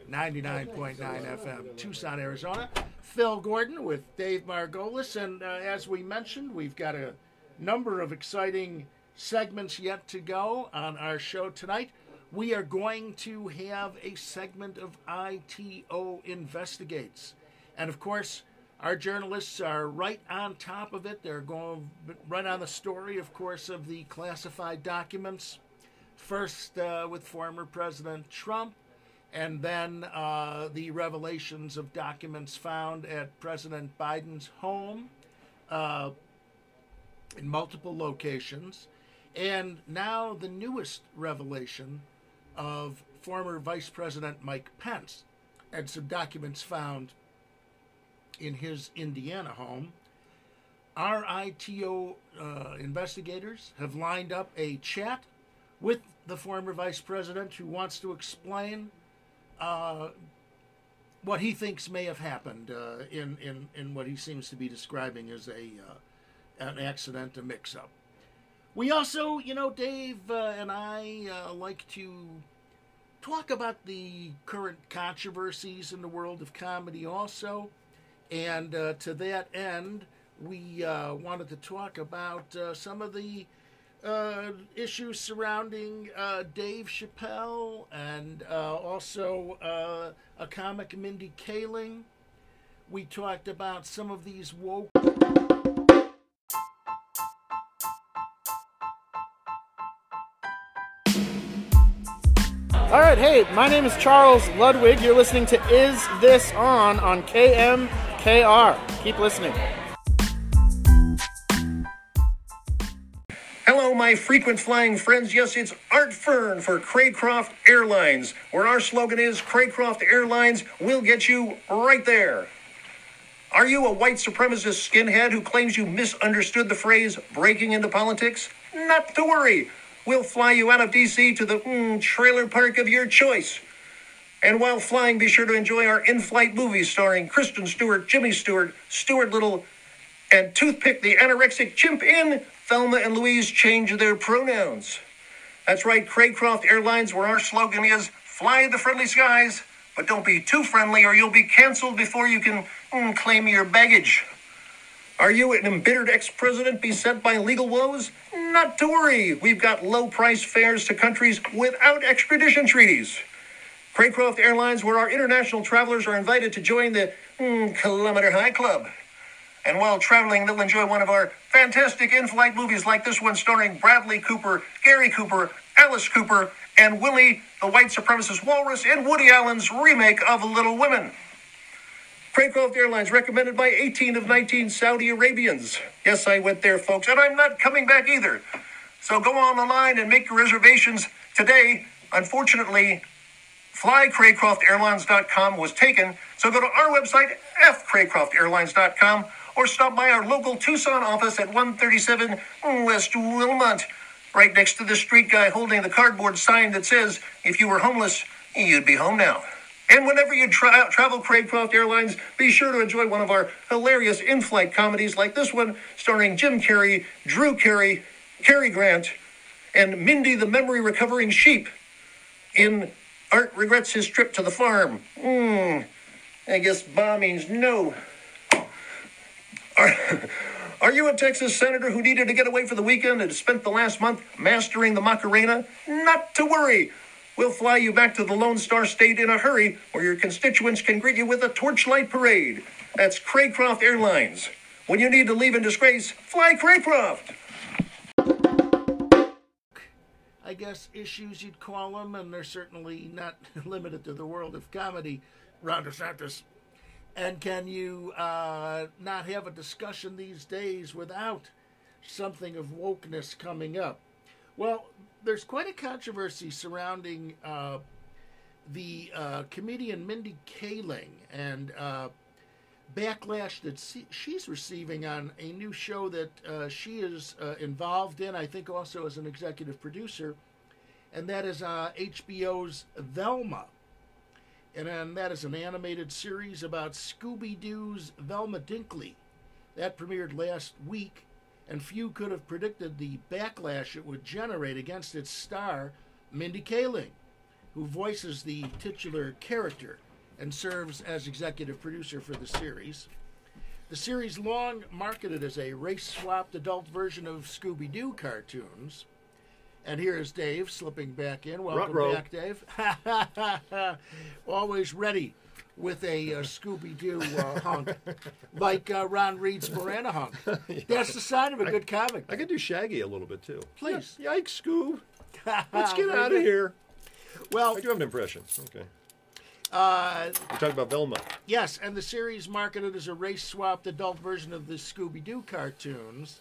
99.9 FM, Tucson, Arizona. Phil Gordon with Dave Margolis. And uh, as we mentioned, we've got a number of exciting segments yet to go on our show tonight. We are going to have a segment of ITO Investigates. And of course, our journalists are right on top of it. They're going right on the story, of course, of the classified documents. First uh, with former President Trump, and then uh, the revelations of documents found at President Biden's home uh, in multiple locations. And now the newest revelation of former Vice President Mike Pence and some documents found in his Indiana home. Our ITO uh, investigators have lined up a chat with the former vice president who wants to explain uh, what he thinks may have happened uh, in, in, in what he seems to be describing as a uh, an accident, a mix up. We also, you know, Dave uh, and I like to talk about the current controversies in the world of comedy also. And to that end, we wanted to talk about some of the uh, issues surrounding uh, Dave Chappelle and uh, also uh, a comic, Mindy Kaling. We talked about some of these woke. All right, hey, my name is Charles Ludwig. You're listening to Is This On on KMKR. Keep listening. My frequent flying friends. Yes, it's Art Fern for Craycroft Airlines, where our slogan is Craycroft Airlines will get you right there. Are you a white supremacist skinhead who claims you misunderstood the phrase breaking into politics? Not to worry. We'll fly you out of D.C. to the mm, trailer park of your choice. And while flying, be sure to enjoy our in flight movies starring Kristen Stewart, Jimmy Stewart, Stuart Little, and Toothpick the anorexic chimp in Thelma and Louise change their pronouns. That's right, Craycroft Airlines, where our slogan is fly the friendly skies, but don't be too friendly or you'll be canceled before you can mm, claim your baggage. Are you an embittered ex president beset by legal woes? Not to worry, we've got low price fares to countries without extradition treaties. Craycroft Airlines, where our international travelers are invited to join the mm, Kilometer High Club. And while traveling, they'll enjoy one of our fantastic in flight movies like this one starring Bradley Cooper, Gary Cooper, Alice Cooper, and Willie, the white supremacist walrus, in Woody Allen's remake of Little Women. Craycroft Airlines recommended by 18 of 19 Saudi Arabians. Yes, I went there, folks, and I'm not coming back either. So go on the line and make your reservations today. Unfortunately, flycraycroftairlines.com was taken, so go to our website, fcraycroftairlines.com, or stop by our local Tucson office at 137 West Wilmot, right next to the street guy holding the cardboard sign that says, if you were homeless, you'd be home now. And whenever you tra- travel Craycroft Airlines, be sure to enjoy one of our hilarious in-flight comedies like this one, starring Jim Carrey, Drew Carey, Cary Grant, and Mindy the memory recovering sheep in Art Regrets His Trip to the Farm. Hmm, I guess ba means no. Are, are you a Texas senator who needed to get away for the weekend and spent the last month mastering the Macarena? Not to worry. We'll fly you back to the Lone Star State in a hurry where your constituents can greet you with a torchlight parade. That's Craycroft Airlines. When you need to leave in disgrace, fly Craycroft. I guess, issues you'd call them, and they're certainly not limited to the world of comedy. Ron DeSantis. And can you uh, not have a discussion these days without something of wokeness coming up? Well, there's quite a controversy surrounding uh, the uh, comedian Mindy Kaling and uh, backlash that she's receiving on a new show that uh, she is uh, involved in, I think also as an executive producer, and that is HBO's Velma. And then that is an animated series about Scooby Doo's Velma Dinkley. That premiered last week, and few could have predicted the backlash it would generate against its star, Mindy Kaling, who voices the titular character and serves as executive producer for the series. The series, long marketed as a race swapped adult version of Scooby Doo cartoons. And here is Dave slipping back in. Welcome Ruh-roh. back, Dave. Always ready with a uh, Scooby Doo uh, hunk, like uh, Ron Reid's Morana hunk. That's the sign of a good comic. I could do Shaggy a little bit too. Please. Yikes, Scoob. Let's get out of here. Well, I do have an impression. Okay. uh, We're talking about Velma. Yes, and the series marketed as a race swapped adult version of the Scooby Doo cartoons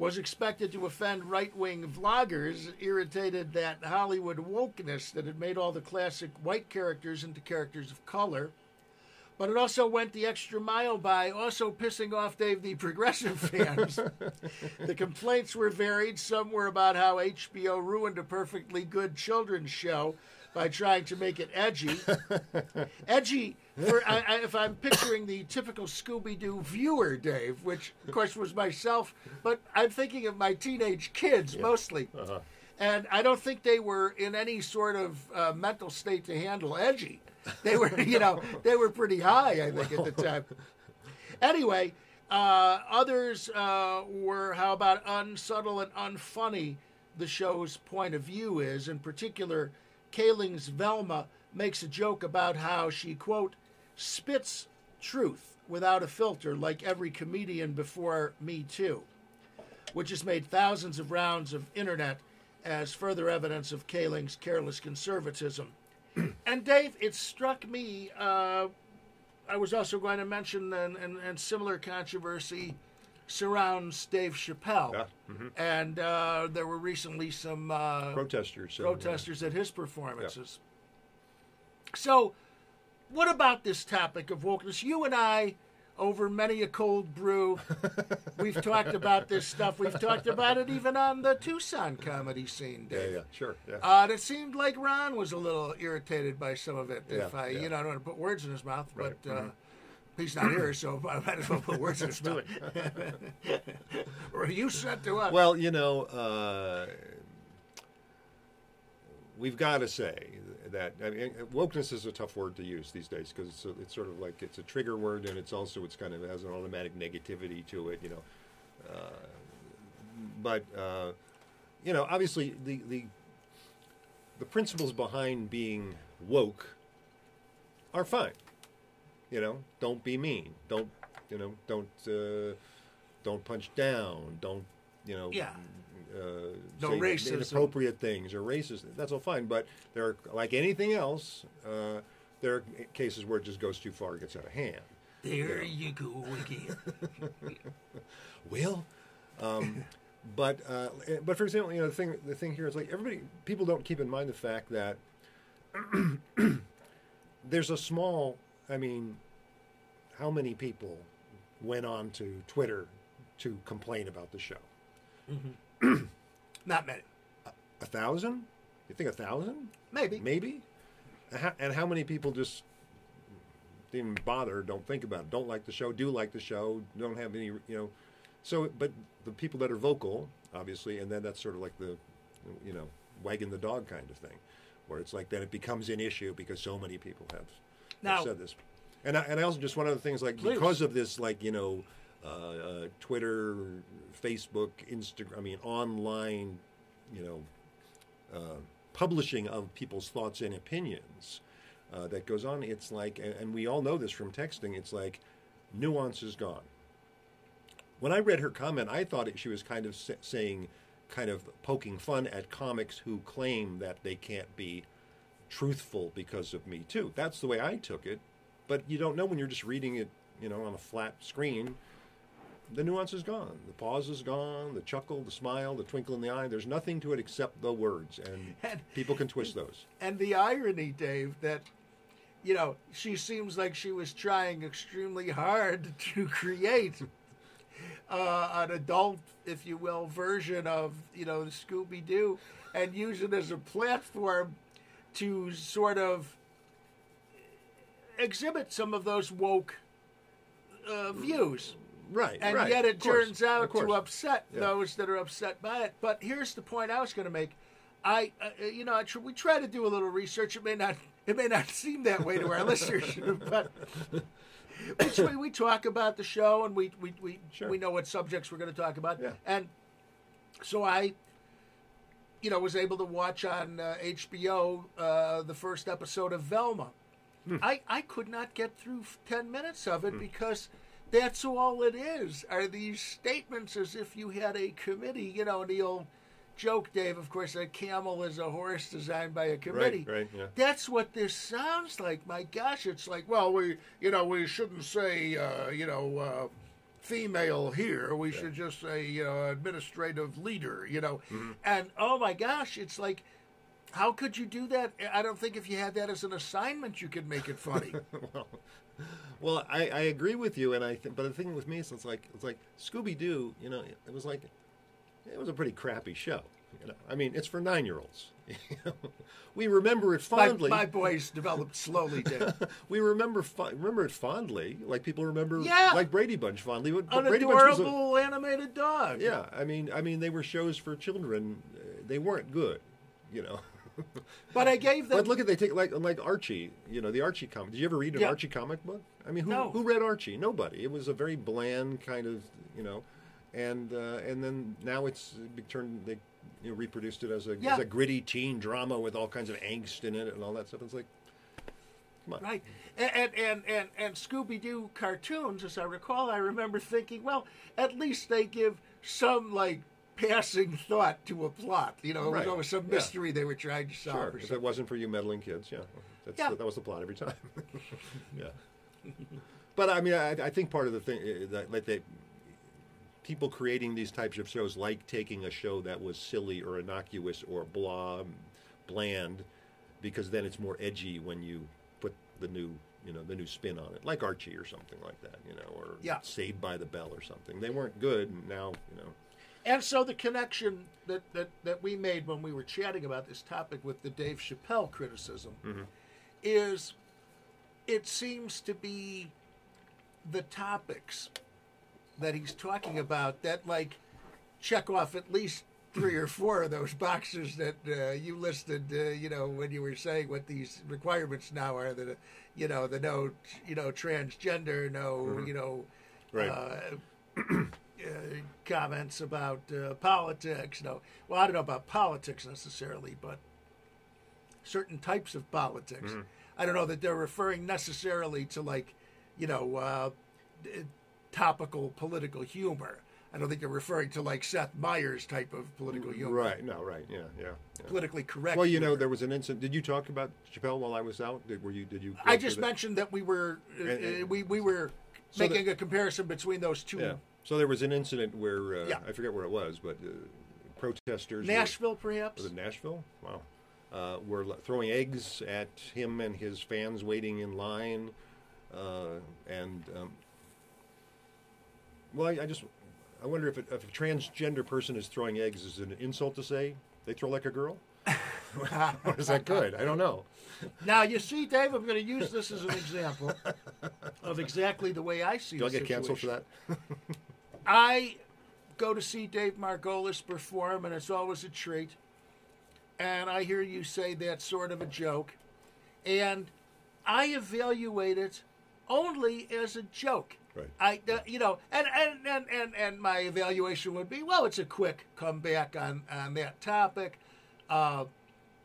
was expected to offend right wing vloggers irritated that Hollywood wokeness that had made all the classic white characters into characters of color. But it also went the extra mile by also pissing off Dave the progressive fans. the complaints were varied. Some were about how HBO ruined a perfectly good children's show by trying to make it edgy edgy. For, I, I, if I'm picturing the typical Scooby Doo viewer, Dave, which of course was myself, but I'm thinking of my teenage kids mostly, and I don't think they were in any sort of uh, mental state to handle edgy. They were, you know, they were pretty high, I think, at the time. Anyway, uh, others uh, were how about unsubtle and unfunny the show's point of view is. In particular, Kaling's Velma makes a joke about how she, quote, spits truth without a filter like every comedian before Me Too, which has made thousands of rounds of internet as further evidence of Kaling's careless conservatism. and Dave, it struck me. Uh, I was also going to mention, and, and, and similar controversy surrounds Dave Chappelle. Yeah, And uh, there were recently some uh, Protesters. so, protesters at his performances. So, what about this topic of wokeness? You and I, over many a cold brew, we've talked about this stuff. We've talked about it even on the Tucson comedy scene, Yeah, Dave. yeah, sure. Yeah. Uh, and it seemed like Ron was a little irritated by some of it. if Yeah, I, yeah. you know, I don't want to put words in his mouth, Right, but uh, he's not here, so I might as well put words in his mouth. or you said to us. Well, you know, uh, we've got to say that I mean, wokeness is a tough word to use these days because it's, it's sort of like it's a trigger word and it's also it's kind of has an automatic negativity to it, you know. Uh, but uh, you know, obviously the the the principles behind being woke are fine. You know, don't be mean. Don't you know? Don't uh, don't punch down. Don't you know? Yeah. Uh, No racism. inappropriate things or racist. That's all fine. But there are like anything else. Uh, there are cases where it just goes too far, it gets out of hand. there you go again. Well, um, but uh, but for example, you know the thing the thing here is like everybody people don't keep in mind the fact that there's a small. I mean, how many people went on to Twitter to complain about the show? Not many. A thousand? You think a thousand? Maybe. Maybe. And how, and how many people just didn't even bother? Don't think about it. Don't like the show. Do like the show. Don't have any. You know. So, but the people that are vocal, obviously, and then that's sort of like the, you know, wagging the dog kind of thing, where it's like then it becomes an issue because so many people have, Now- have said this. And I, and I also just one of the things like Please. because of this like you know, uh, uh, Twitter, Facebook, Instagram. I mean, online, you know, uh, publishing of people's thoughts and opinions uh, that goes on. It's like, and, we all know this from texting. It's like nuance is gone. When I read her comment, I thought it, she was kind of sa- saying kind of poking fun at comics who claim that they can't be truthful because of Me Too. That's the way I took it. But you don't know when you're just reading it, you know, on a flat screen. The nuance is gone. The pause is gone. The chuckle, the smile, the twinkle in the eye. There's nothing to it except the words, and And- people can twist those. And the irony, Dave, that you know she seems like she was trying extremely hard to create uh, an adult, if you will, version of you know Scooby Doo, and use it as a platform to sort of exhibit some of those woke uh, views. Right. And right, yet it course, turns out to upset Yeah. those that are upset by it. But here's the point I was going to make. I, uh, you know, I tr- we try to do a little research. It may not, it may not seem that way to our listeners, but we, we, we talk about the show and we we we, Sure. we know what subjects we're going to talk about. Yeah. And so I, you know, was able to watch on uh, HBO uh, the first episode of Velma. Hmm. I I could not get through ten minutes of it because that's all it is. Are these statements as if you had a committee? You know, the old joke, Dave. Of course, a camel is a horse designed by a committee. right, right, yeah. That's what this sounds like. My gosh, it's like, well, we, you know, we shouldn't say, uh, you know, uh, female here. We should just say uh, administrative leader, you know. Mm-hmm. And oh my gosh, it's like, how could you do that? I don't think if you had that as an assignment, you could make it funny. Well, I, I agree with you, and I th- but the thing with me is it's like it's like Scooby Doo. You know, it was like it was a pretty crappy show. You know, I mean, it's for nine year olds. we remember it fondly. my boys developed slowly, we remember fo- remember it fondly, like people remember Yeah. like Brady Bunch fondly. But, An Brady Bunch was a, adorable animated dog. yeah. I mean, I mean, they were shows for children. They weren't good, you know. But I gave them. But look at they take like like Archie, you know, the Archie comic. Did you ever read an Yeah. Archie comic book? I mean, who No. who read Archie? Nobody. It was a very bland kind of, you know, and uh, and then now it's turned they you know, reproduced it as a Yeah. as a gritty teen drama with all kinds of angst in it and all that stuff. It's like, come on, Right, and and and and, and Scooby Doo cartoons, as I recall, I remember thinking, well, at least they give some like passing thought to a plot. You know, it was always some yeah. mystery they were trying to solve. Sure. If it wasn't for you meddling kids, yeah, that's Yeah. that was the plot every time. yeah. But I mean, I, I think part of the thing uh, that like they people creating these types of shows like taking a show that was silly or innocuous or blah, bland, because then it's more edgy when you put the new you know the new spin on it, like Archie or something like that, you know, or Yeah. Saved by the Bell or something. They weren't good. and Now you know. And so the connection that, that, that we made when we were chatting about this topic with the Dave Chappelle criticism is it seems to be the topics that he's talking about that like check off at least three or four of those boxes that uh, you listed uh, you know when you were saying what these requirements now are that uh, you know the no you know transgender no you know Right. uh, uh, comments about uh, politics. No, well, I don't know about politics necessarily, but certain types of politics. I don't know that they're referring necessarily to like, you know, uh, topical political humor. I don't think they're referring to like Seth Meyers type of political humor. Right. No. Right. Yeah. Yeah. yeah. Politically correct. Well, you know, there was an incident. Did you talk about Chappelle while I was out? Did, were you? Did you? I just that? mentioned that we were uh, And- and- uh, we we were So making the- a comparison between those two. Yeah. So there was an incident where uh, Yeah. I forget where it was, but uh, protesters. Nashville, Were, perhaps. was it Nashville? Wow. Uh, were throwing eggs at him and his fans waiting in line, uh, and um, well, I, I just I wonder if, it, if a transgender person is throwing eggs is an insult to say they throw like a girl. or is that good? I don't know. Now you see, Dave, I'm going to use this as an example of exactly the way I see. Do I get canceled for that? I go to see Dave Margolis perform, and it's always a treat. And I hear you say that sort of a joke, and I evaluate it only as a joke. Right. I, uh, you know, and, and, and, and, and my evaluation would be, well, it's a quick comeback on, on that topic. Uh,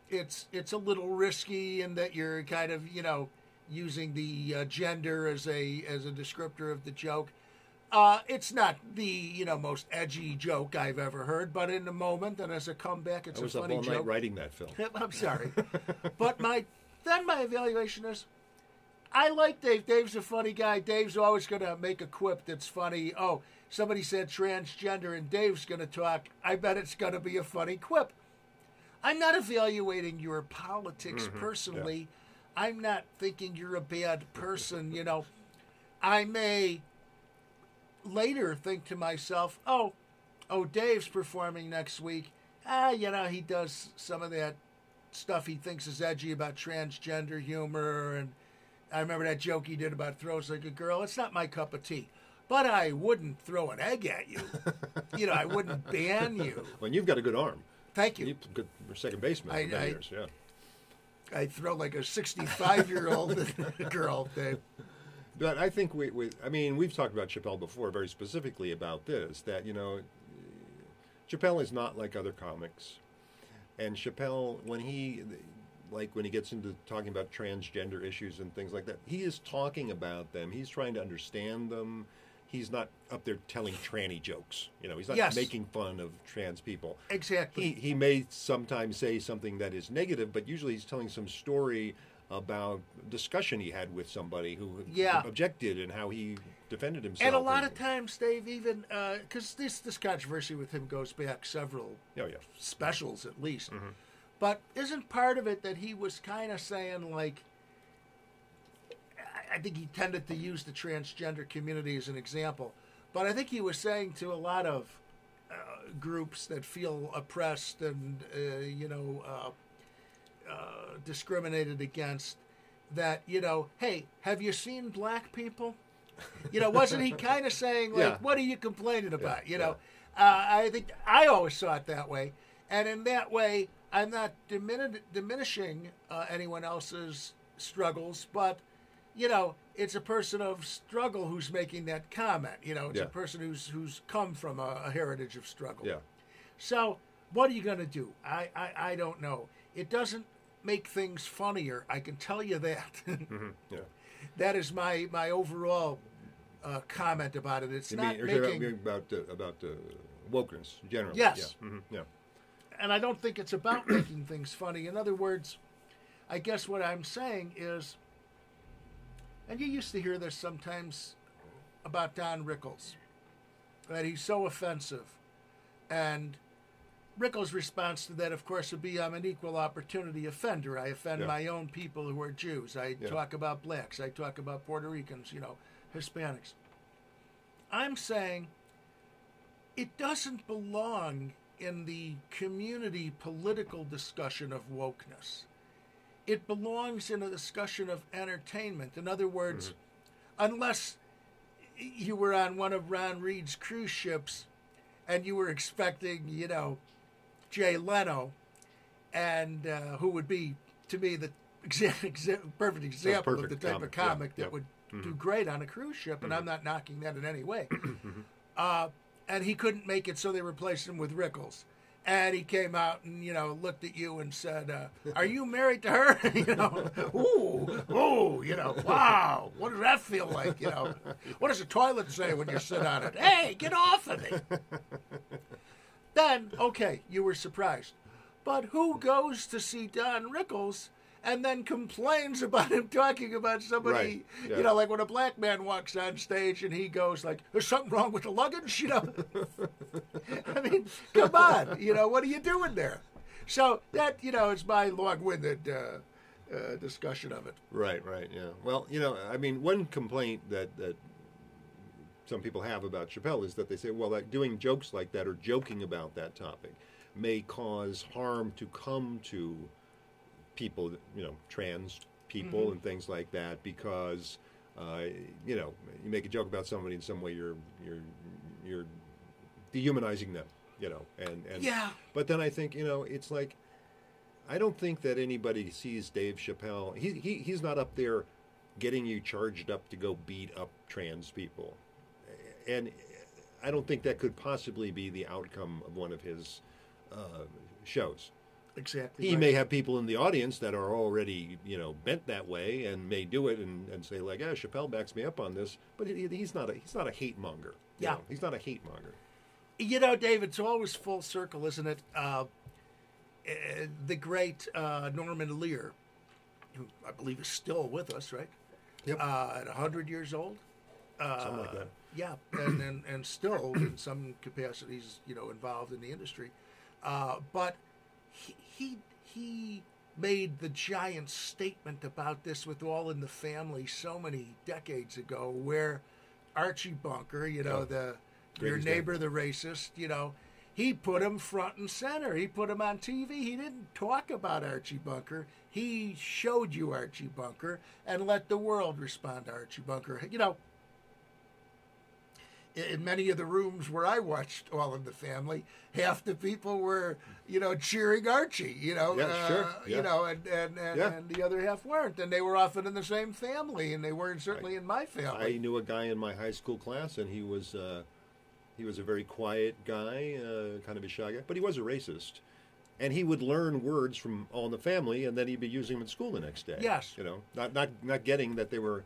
it's it's a little risky in that you're kind of you know using the uh, gender as a as a descriptor of the joke, Uh, it's not the you know most edgy joke I've ever heard, but in the moment and as a comeback, it's I was a up funny all night joke. writing that film. I'm sorry, but my then my evaluation is, I like Dave. Dave's a funny guy. Dave's always going to make a quip that's funny. Oh, somebody said transgender, and Dave's going to talk. I bet it's going to be a funny quip. I'm not evaluating your politics personally. I'm not thinking you're a bad person. You know, I may later think to myself, oh, oh, Dave's performing next week. Ah, you know, he does some of that stuff he thinks is edgy about transgender humor. And I remember that joke he did about throws like a girl. It's not my cup of tea. But I wouldn't throw an egg at you. you know, I wouldn't ban you. Well, you've got a good arm. Thank you. You good second baseman I- for many I- years. Yeah. I throw like a 65 year old girl, Dave. But I think we, we, I mean, we've talked about Chappelle before, very specifically about this. That you know, Chappelle is not like other comics, and Chappelle, when he, like, when he gets into talking about transgender issues and things like that, he is talking about them. He's trying to understand them. He's not up there telling tranny jokes. You know, he's not Yes. making fun of trans people. Exactly. He he may sometimes say something that is negative, but usually he's telling some story about discussion he had with somebody who Yeah. objected and how he defended himself. And a lot of times, Dave, even because this this controversy with him goes back several oh yeah, specials at least. But isn't part of it that he was kind of saying like, I- I think he tended to use the transgender community as an example, but I think he was saying to a lot of uh, groups that feel oppressed and uh, you know uh, discriminated against that you know, hey, have you seen black people? You know, wasn't he kind of saying like, Yeah. what are you complaining about? you know, uh, I think I always saw it that way, and in that way, I'm not dimin- diminishing uh, anyone else's struggles, but you know, it's a person of struggle who's making that comment. You know, it's Yeah. a person who's who's come from a, a heritage of struggle. yeah. So, what are you going to do? I, I I don't know. It doesn't make things funnier. I can tell you that. Yeah. that is my my overall uh, comment about it. It's You not mean making, talking about uh, about uh, wokeness generally? Yes. Yeah. hmm yeah. and I don't think it's about making things funny. In other words, I guess what I'm saying is, and you used to hear this sometimes about Don Rickles, that he's so offensive, and Rickles' response to that, of course, would be, "I'm an equal opportunity offender. I offend Yeah. my own people who are Jews. I Yeah. talk about blacks. I talk about Puerto Ricans. You know, Hispanics." I'm saying it doesn't belong in the community political discussion of wokeness. It belongs in a discussion of entertainment. In other words, mm-hmm. unless you were on one of Ron Reid's cruise ships and you were expecting, you know, Jay Leno, and uh, who would be, to me, the exa- exa- perfect example of the perfect type of comic, yeah, that yeah. would do great on a cruise ship, and I'm not knocking that in any way. uh, and he couldn't make it, so they replaced him with Rickles. And he came out and you know looked at you and said, uh, "Are you married to her?" you know, ooh, ooh, you know, wow, what does that feel like? You know, what does the toilet say when you sit on it? Hey, get off of me! Then okay, you were surprised, but who goes to see Don Rickles? And then complains about him talking about somebody, Right, yeah. you know, like when a black man walks on stage and he goes like, "There's something wrong with the luggage," you know. I mean, come on, you know, what are you doing there? So that you know is my long-winded uh, uh, discussion of it. Right, right, yeah. Well, you know, I mean, one complaint that that some people have about Chappelle is that they say, well, like doing jokes like that or joking about that topic may cause harm to come to people, you know, trans people and things like that because uh, you know, you make a joke about somebody in some way you're you're you're dehumanizing them, you know, and and Yeah. But then I think, you know, it's like I don't think that anybody sees Dave Chappelle. He, he he's not up there getting you charged up to go beat up trans people, and I don't think that could possibly be the outcome of one of his uh, shows. exactly. He right. may have people in the audience that are already, you know, bent that way and may do it and, and say like, "Ah, Chappelle backs me up on this," but he, he's not a he's not a hate monger. Yeah. know. he's not a hate monger. You know, Dave, it's always full circle, isn't it? Uh, eh, the great uh, Norman Lear, who I believe is still with us, right? Yep. Uh, at 100 years old. Something like that. Yeah, and, and, and still in some capacities, you know, involved in the industry. Uh, but he, he he made the giant statement about this with All in the Family so many decades ago, where Archie Bunker, you know, Oh, the your neighbor, the racist, you know, he put him front and center. He put him on TV. He didn't talk about Archie Bunker. He showed you Archie Bunker and let the world respond to Archie Bunker. You know, in many of the rooms where I watched All in the Family, half the people were, you know, cheering Archie, you know, Yeah, uh, sure, yeah. you know, and and, and, Yeah. and the other half weren't, and they were often in the same family, and they weren't certainly in my family. I knew a guy in my high school class, and he was uh, he was a very quiet guy, uh, kind of a shy guy, but he was a racist. And he would learn words from All in the Family, and then he'd be using them in school the next day. Yes. you know, not not not getting that they were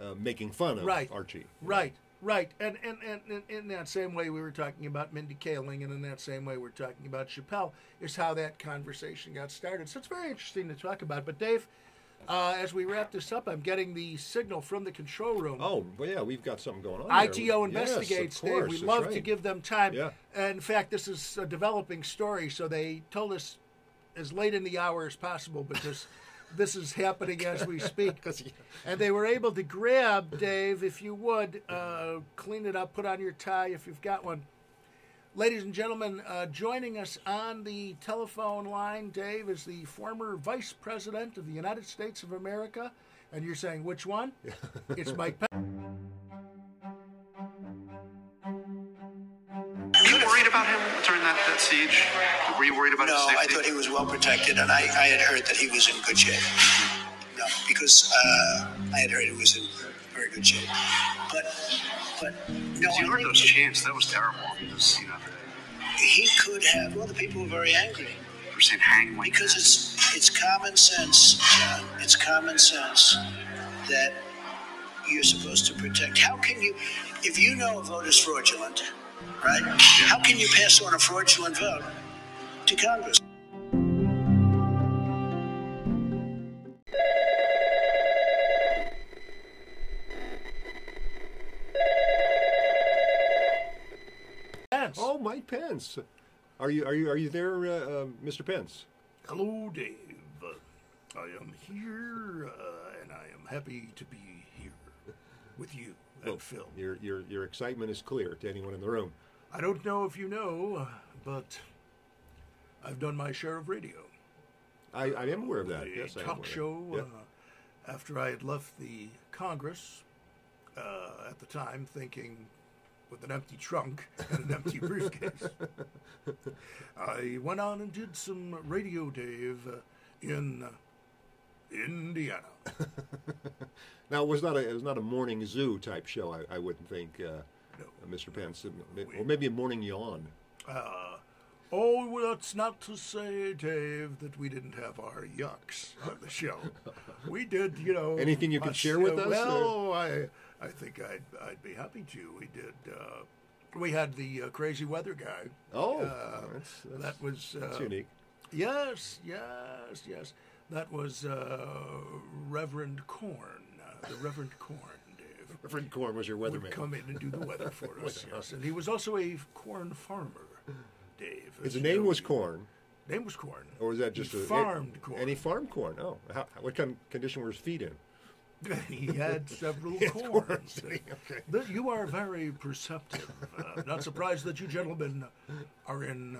uh, making fun of Right. Archie. Right, right, and and, and and in that same way we were talking about Mindy Kaling, and in that same way we're talking about Chappelle, is how that conversation got started. So it's very interesting to talk about. But Dave, uh, as we wrap this up, I'm getting the signal from the control room. Oh, well, yeah, we've got something going on. ITO there. Yes, investigates, course, Dave. We love to give them time. Yeah. In fact, this is a developing story, so they told us as late in the hour as possible because this is happening as we speak. And they were able to grab, Dave, if you would, uh, clean it up, put on your tie if you've got one. Ladies and gentlemen, uh, joining us on the telephone line, Dave, is the former Vice President of the United States of America. And you're saying which one? it's Mike Pence. Siege? Were you worried about No, his I thought he was well protected, and I, I had heard that he was in good shape. No, because uh, I had heard he was in very good shape. But, but no, you heard those chants. That was terrible. Was, you know, he could have. Well, the people were very angry were saying hang like because it's it's common sense, John. It's common sense that you're supposed to protect. How can you, if you know a vote is fraudulent, right? How can you pass on a fraudulent vote to Congress? Pence. Oh, Mike Pence. Are you are you are you there, uh, uh, Mr. Pence? Hello, Dave. Uh, I am here, uh, and I am happy to be here with you and Phil. Your your your excitement is clear to anyone in the room. I don't know if you know, but I've done my share of radio. I, I am aware of that. A yes, talk show that. uh, after I had left the Congress uh, at the time, thinking with an empty trunk and an empty briefcase. I went on and did some radio, Dave, uh, in uh, Indiana. Now it was not a it was not a morning zoo type show. I, I wouldn't think, uh, No. Mr. Pence, or maybe a morning yawn. Oh, well, that's not to say, Dave, that we didn't have our yucks on the show. We did, you know. Anything you could share with uh, us, Well, I, I think I'd, I'd be happy to. We did. Uh, we had the uh, crazy weather guy. Oh, Uh, that's, that's, that was. Uh, that's unique. Yes, yes, yes. That was uh, Reverend Corn. Uh, the Reverend Corn, Dave. Reverend Corn was your weatherman. would come in and do the weather for us. yes, and he was also a corn farmer, Dave. His name know. was Corn, Name was Corn. or was that just he a farmed corn? And he farmed corn. Oh, how, what kind of condition were his feet in? he had several had corns. corns. Okay. You are very perceptive. Uh, not surprised that you gentlemen are in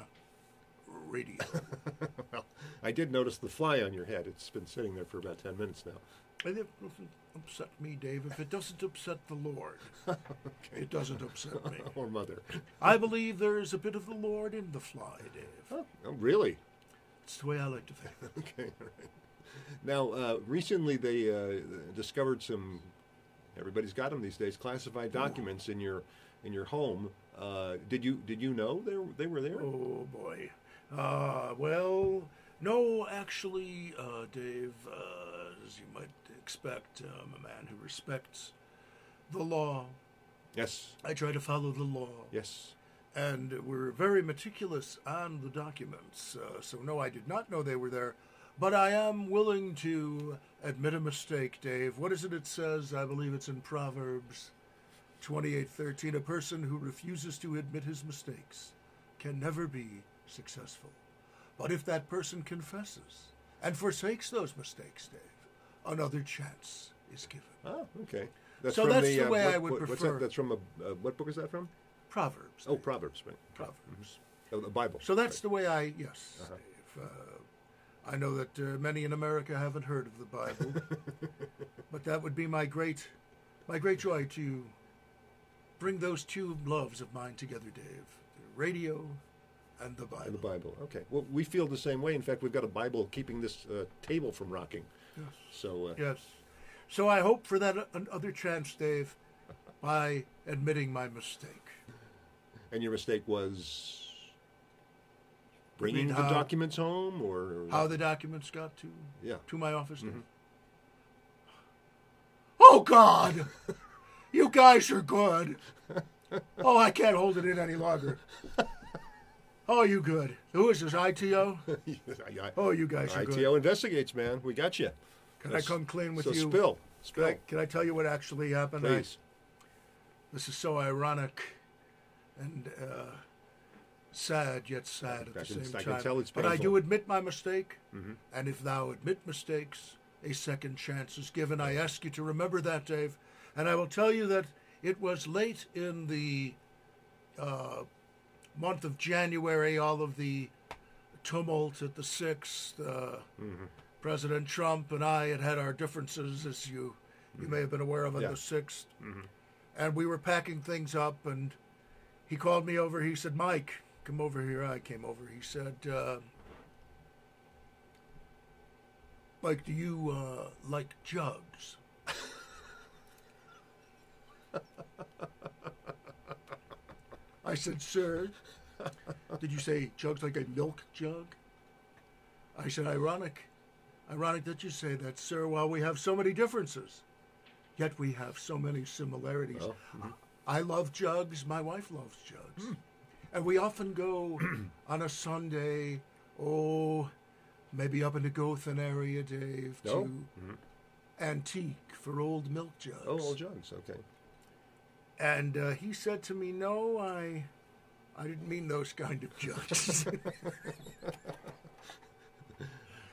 radio. well, I did notice the fly on your head. It's been sitting there for about ten minutes now. And it doesn't upset me, Dave. If it doesn't upset the Lord, it doesn't upset me. or mother. I believe there is a bit of the Lord in the fly, Dave. Oh, oh, really? It's the way I like to think. Okay. all right. Now, uh, recently they uh, discovered some. Everybody's got them these days. Classified documents in your in your home. Uh, did you did you know they were, they were there? Oh boy. Uh, well, No, actually, uh, Dave, uh, as you might expect, I'm a man who respects the law. Yes. I try to follow the law. Yes. And we're very meticulous on the documents. Uh, so, no, I did not know they were there. But I am willing to admit a mistake, Dave. What is it it says? I believe it's in Proverbs 28:13. A person who refuses to admit his mistakes can never be successful. But if that person confesses and forsakes those mistakes, Dave, another chance is given. Oh, okay. That's So from that's the uh, way what- I would what- prefer- that? That's from a. Uh, what book is that from? Proverbs. Oh, Dave. Proverbs, right? Proverbs. Oh, the Bible. So that's the way I, yes, Uh-huh. Dave. Uh, I know that uh, many in America haven't heard of the Bible, but that would be my great, my great joy to bring those two loves of mine together, Dave: the radio and the Bible. And the Bible. Okay. Well, we feel the same way. In fact, we've got a Bible keeping this uh, table from rocking. Yes. So. Uh, Yes. So I hope for that another chance, Dave, by admitting my mistake. And your mistake was bringing the how- documents home, or How the documents got to Yeah. to my office. Dave? Oh God! you guys are good. Oh, I can't hold it in any longer. Oh, you good? Who is this? ITO? I- I- Oh, you guys are good. ITO investigates, man. We got you. Can I come clean with so you? spill, Can spill, I, can I tell you what actually happened? Please. this is so ironic and uh, sad, yet sad at I the can- same I can time. tell it's but I do admit my mistake, Mm-hmm. and if thou admit mistakes, a second chance is given. I ask you to remember that, Dave, and I will tell you that it was late in the uh, month of January, all of the tumult at the sixth. Uh, Mm-hmm. President Trump and I had had our differences, as you you may have been aware of on Yeah. the 6th and we were packing things up and he called me over he said mike come over here i came over he said uh, mike do you uh, like jugs i said sir did you say jugs like a milk jug i said ironic ironic that you say that sir while we have so many differences yet we have so many similarities Oh, I love jugs. My wife loves jugs. Hmm. And we often go on a Sunday, oh, maybe up in the Gothen area, Dave, to Oh. Antique for old milk jugs. Oh, old jugs. Okay. And uh, he said to me, no, I, I didn't mean those kind of jugs.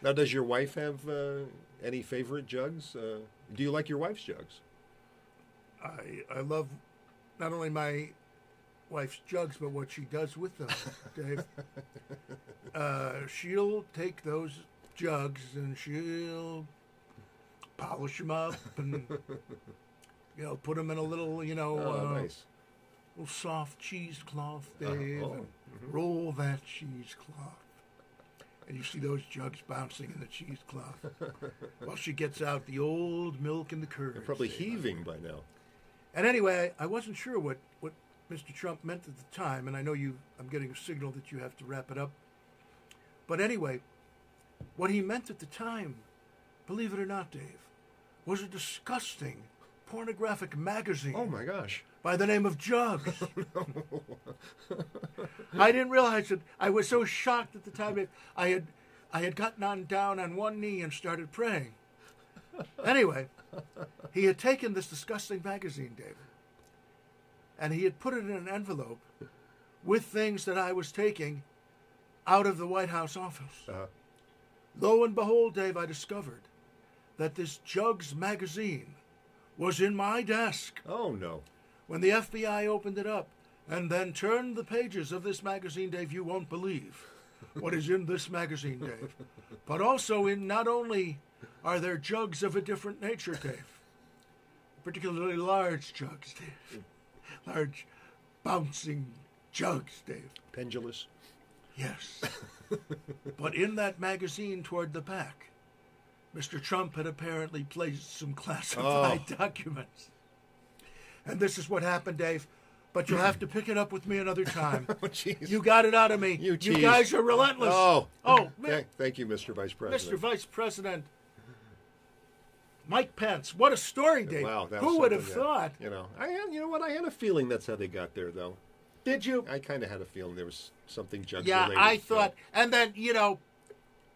Now, does your wife have uh, any favorite jugs? Uh, do you like your wife's jugs? I, I love not only my wife's jugs, but what she does with them, Dave. Uh, she'll take those jugs and she'll polish them up and, you know, put them in a little, you know, Oh, uh, nice. little soft cheesecloth, Uh, Dave, oh, and roll that cheesecloth. And you see those jugs bouncing in the cheesecloth while she gets out the old milk and the curds. They're probably heaving by now. And anyway, I wasn't sure what, what Mr. Trump meant at the time, and I know you. I'm getting a signal that you have to wrap it up. But anyway, what he meant at the time, believe it or not, Dave, was a disgusting pornographic magazine Oh my gosh. by the name of Jugs. I didn't realize it. I was so shocked at the time. that I had, I had gotten on down on one knee and started praying. Anyway, he had taken this disgusting magazine, David, and he had put it in an envelope with things that I was taking out of the White House office. Uh-huh. Lo and behold, Dave, I discovered that this Jugs magazine was in my desk Oh no. when the FBI opened it up and then turned the pages of this magazine, Dave, you won't believe what is in this magazine, Dave. But also, in not only are there jugs of a different nature, Dave, particularly large jugs, Dave, large bouncing jugs, Dave. Pendulous. Yes. but in that magazine toward the back, Mr. Trump had apparently placed some oh. classified documents. And this is what happened, Dave. but you'll have to pick it up with me another time. Oh, you got it out of me. You tease. guys are relentless. Oh, oh, Thank, thank you, Mr. Vice President. Mr. Vice President. Mike Pence. What a story, Dave. Wow, Who would have thought? You know, I had, you know what? I had a feeling that's how they got there, though. Did you? I kind of had a feeling there was something Yeah. I thought, and then you know,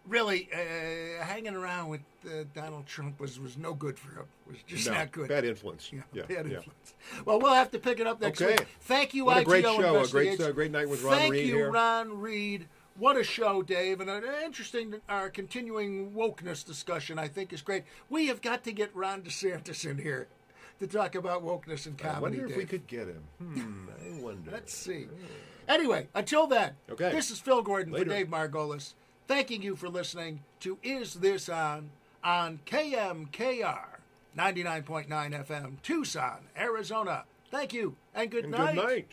really uh, hanging around with uh, Donald Trump was was no good for him. It Was just no, not good. bad influence. Yeah, Yeah, bad yeah. influence. Well, we'll have to pick it up next Okay. week. Thank you, What a great show. A great, uh, great night with Ron Thank Reid you, here. Ron Reid. What a show, Dave, and an interesting. Our continuing wokeness discussion, I think, is great. We have got to get Ron DeSantis in here to talk about wokeness and I comedy. wonder if Dave. we could get him. Hmm, I wonder. Let's see. Anyway, until then, Okay. this is Phil Gordon Later. for Dave Margolis, thanking you for listening to Is This On on KMKR 99.9 FM, Tucson, Arizona. Thank you and good And night. good night.